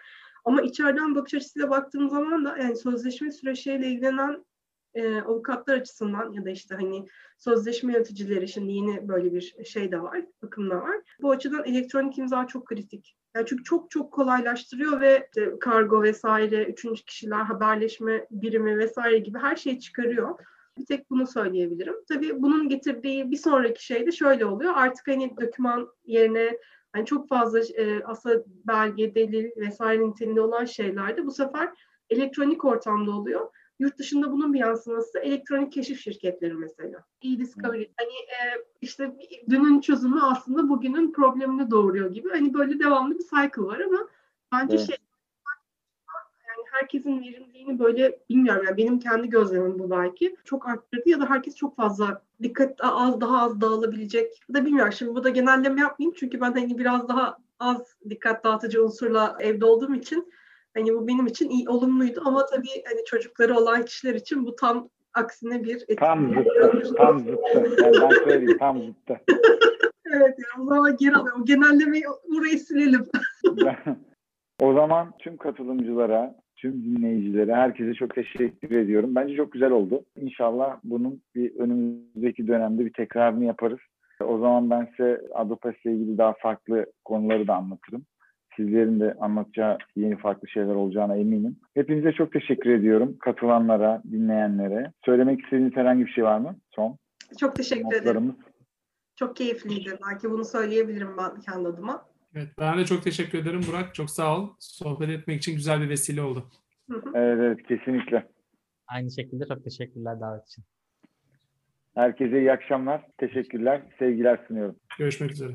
Ama içeriden bakış açısıyla baktığım zaman da yani sözleşme süreçleriyle ilgilenen e, avukatlar açısından ya da işte hani sözleşme yöneticileri şimdi yeni böyle bir şey de var, bakım da var. Bu açıdan elektronik imza çok kritik. Yani çünkü çok çok kolaylaştırıyor ve işte kargo vesaire, üçüncü kişiler, haberleşme birimi vesaire gibi her şeyi çıkarıyor. Bir tek bunu söyleyebilirim. Tabii bunun getirdiği bir sonraki şey de şöyle oluyor. Artık hani doküman yerine yani çok fazla e, aslında belge, delil vesaire niteliğinde olan şeylerde bu sefer elektronik ortamda oluyor. Yurt dışında bunun bir yansıması elektronik keşif şirketleri mesela. E-Discovery. Hani e, işte dünün çözümü aslında bugünün problemini doğuruyor gibi. Hani böyle devamlı bir cycle var ama bence Evet. şey herkesin verimliliğini böyle bilmiyorum yani benim kendi gözlemim bu belki çok arttırdı ya da herkes çok fazla dikkat az daha az dağılabilecek da bilmiyorum şimdi bu da genelleme yapmayayım çünkü ben hani biraz daha az dikkat dağıtıcı unsurla evde olduğum için hani bu benim için iyi olumluydu ama tabii hani çocukları olan kişiler için bu tam aksine bir etki. Tam zıttı. Tam zıttı. Yani ben söyleyeyim tam zıttı. Evet ya o zaman geri alıyorum. Genellemeyi burayı silelim. O zaman tüm katılımcılara, tüm dinleyicilere, herkese çok teşekkür ediyorum. Bence çok güzel oldu. İnşallah bunun bir önümüzdeki dönemde bir tekrarını yaparız. O zaman ben size Adopes ile ilgili daha farklı konuları da anlatırım. Sizlerin de anlatacağı yeni farklı şeyler olacağına eminim. Hepinize çok teşekkür ediyorum. Katılanlara, dinleyenlere. Söylemek istediğiniz herhangi bir şey var mı? Son Çok teşekkür ederim. Çok keyifliydi. Belki bunu söyleyebilirim ben kendi adıma. Evet, ben de çok teşekkür ederim Burak. Çok sağ ol. Sohbet etmek için güzel bir vesile oldu. Hı hı. Evet, evet kesinlikle. Aynı şekilde çok teşekkürler davet için. Herkese iyi akşamlar. Teşekkürler. Sevgiler sunuyorum. Görüşmek üzere.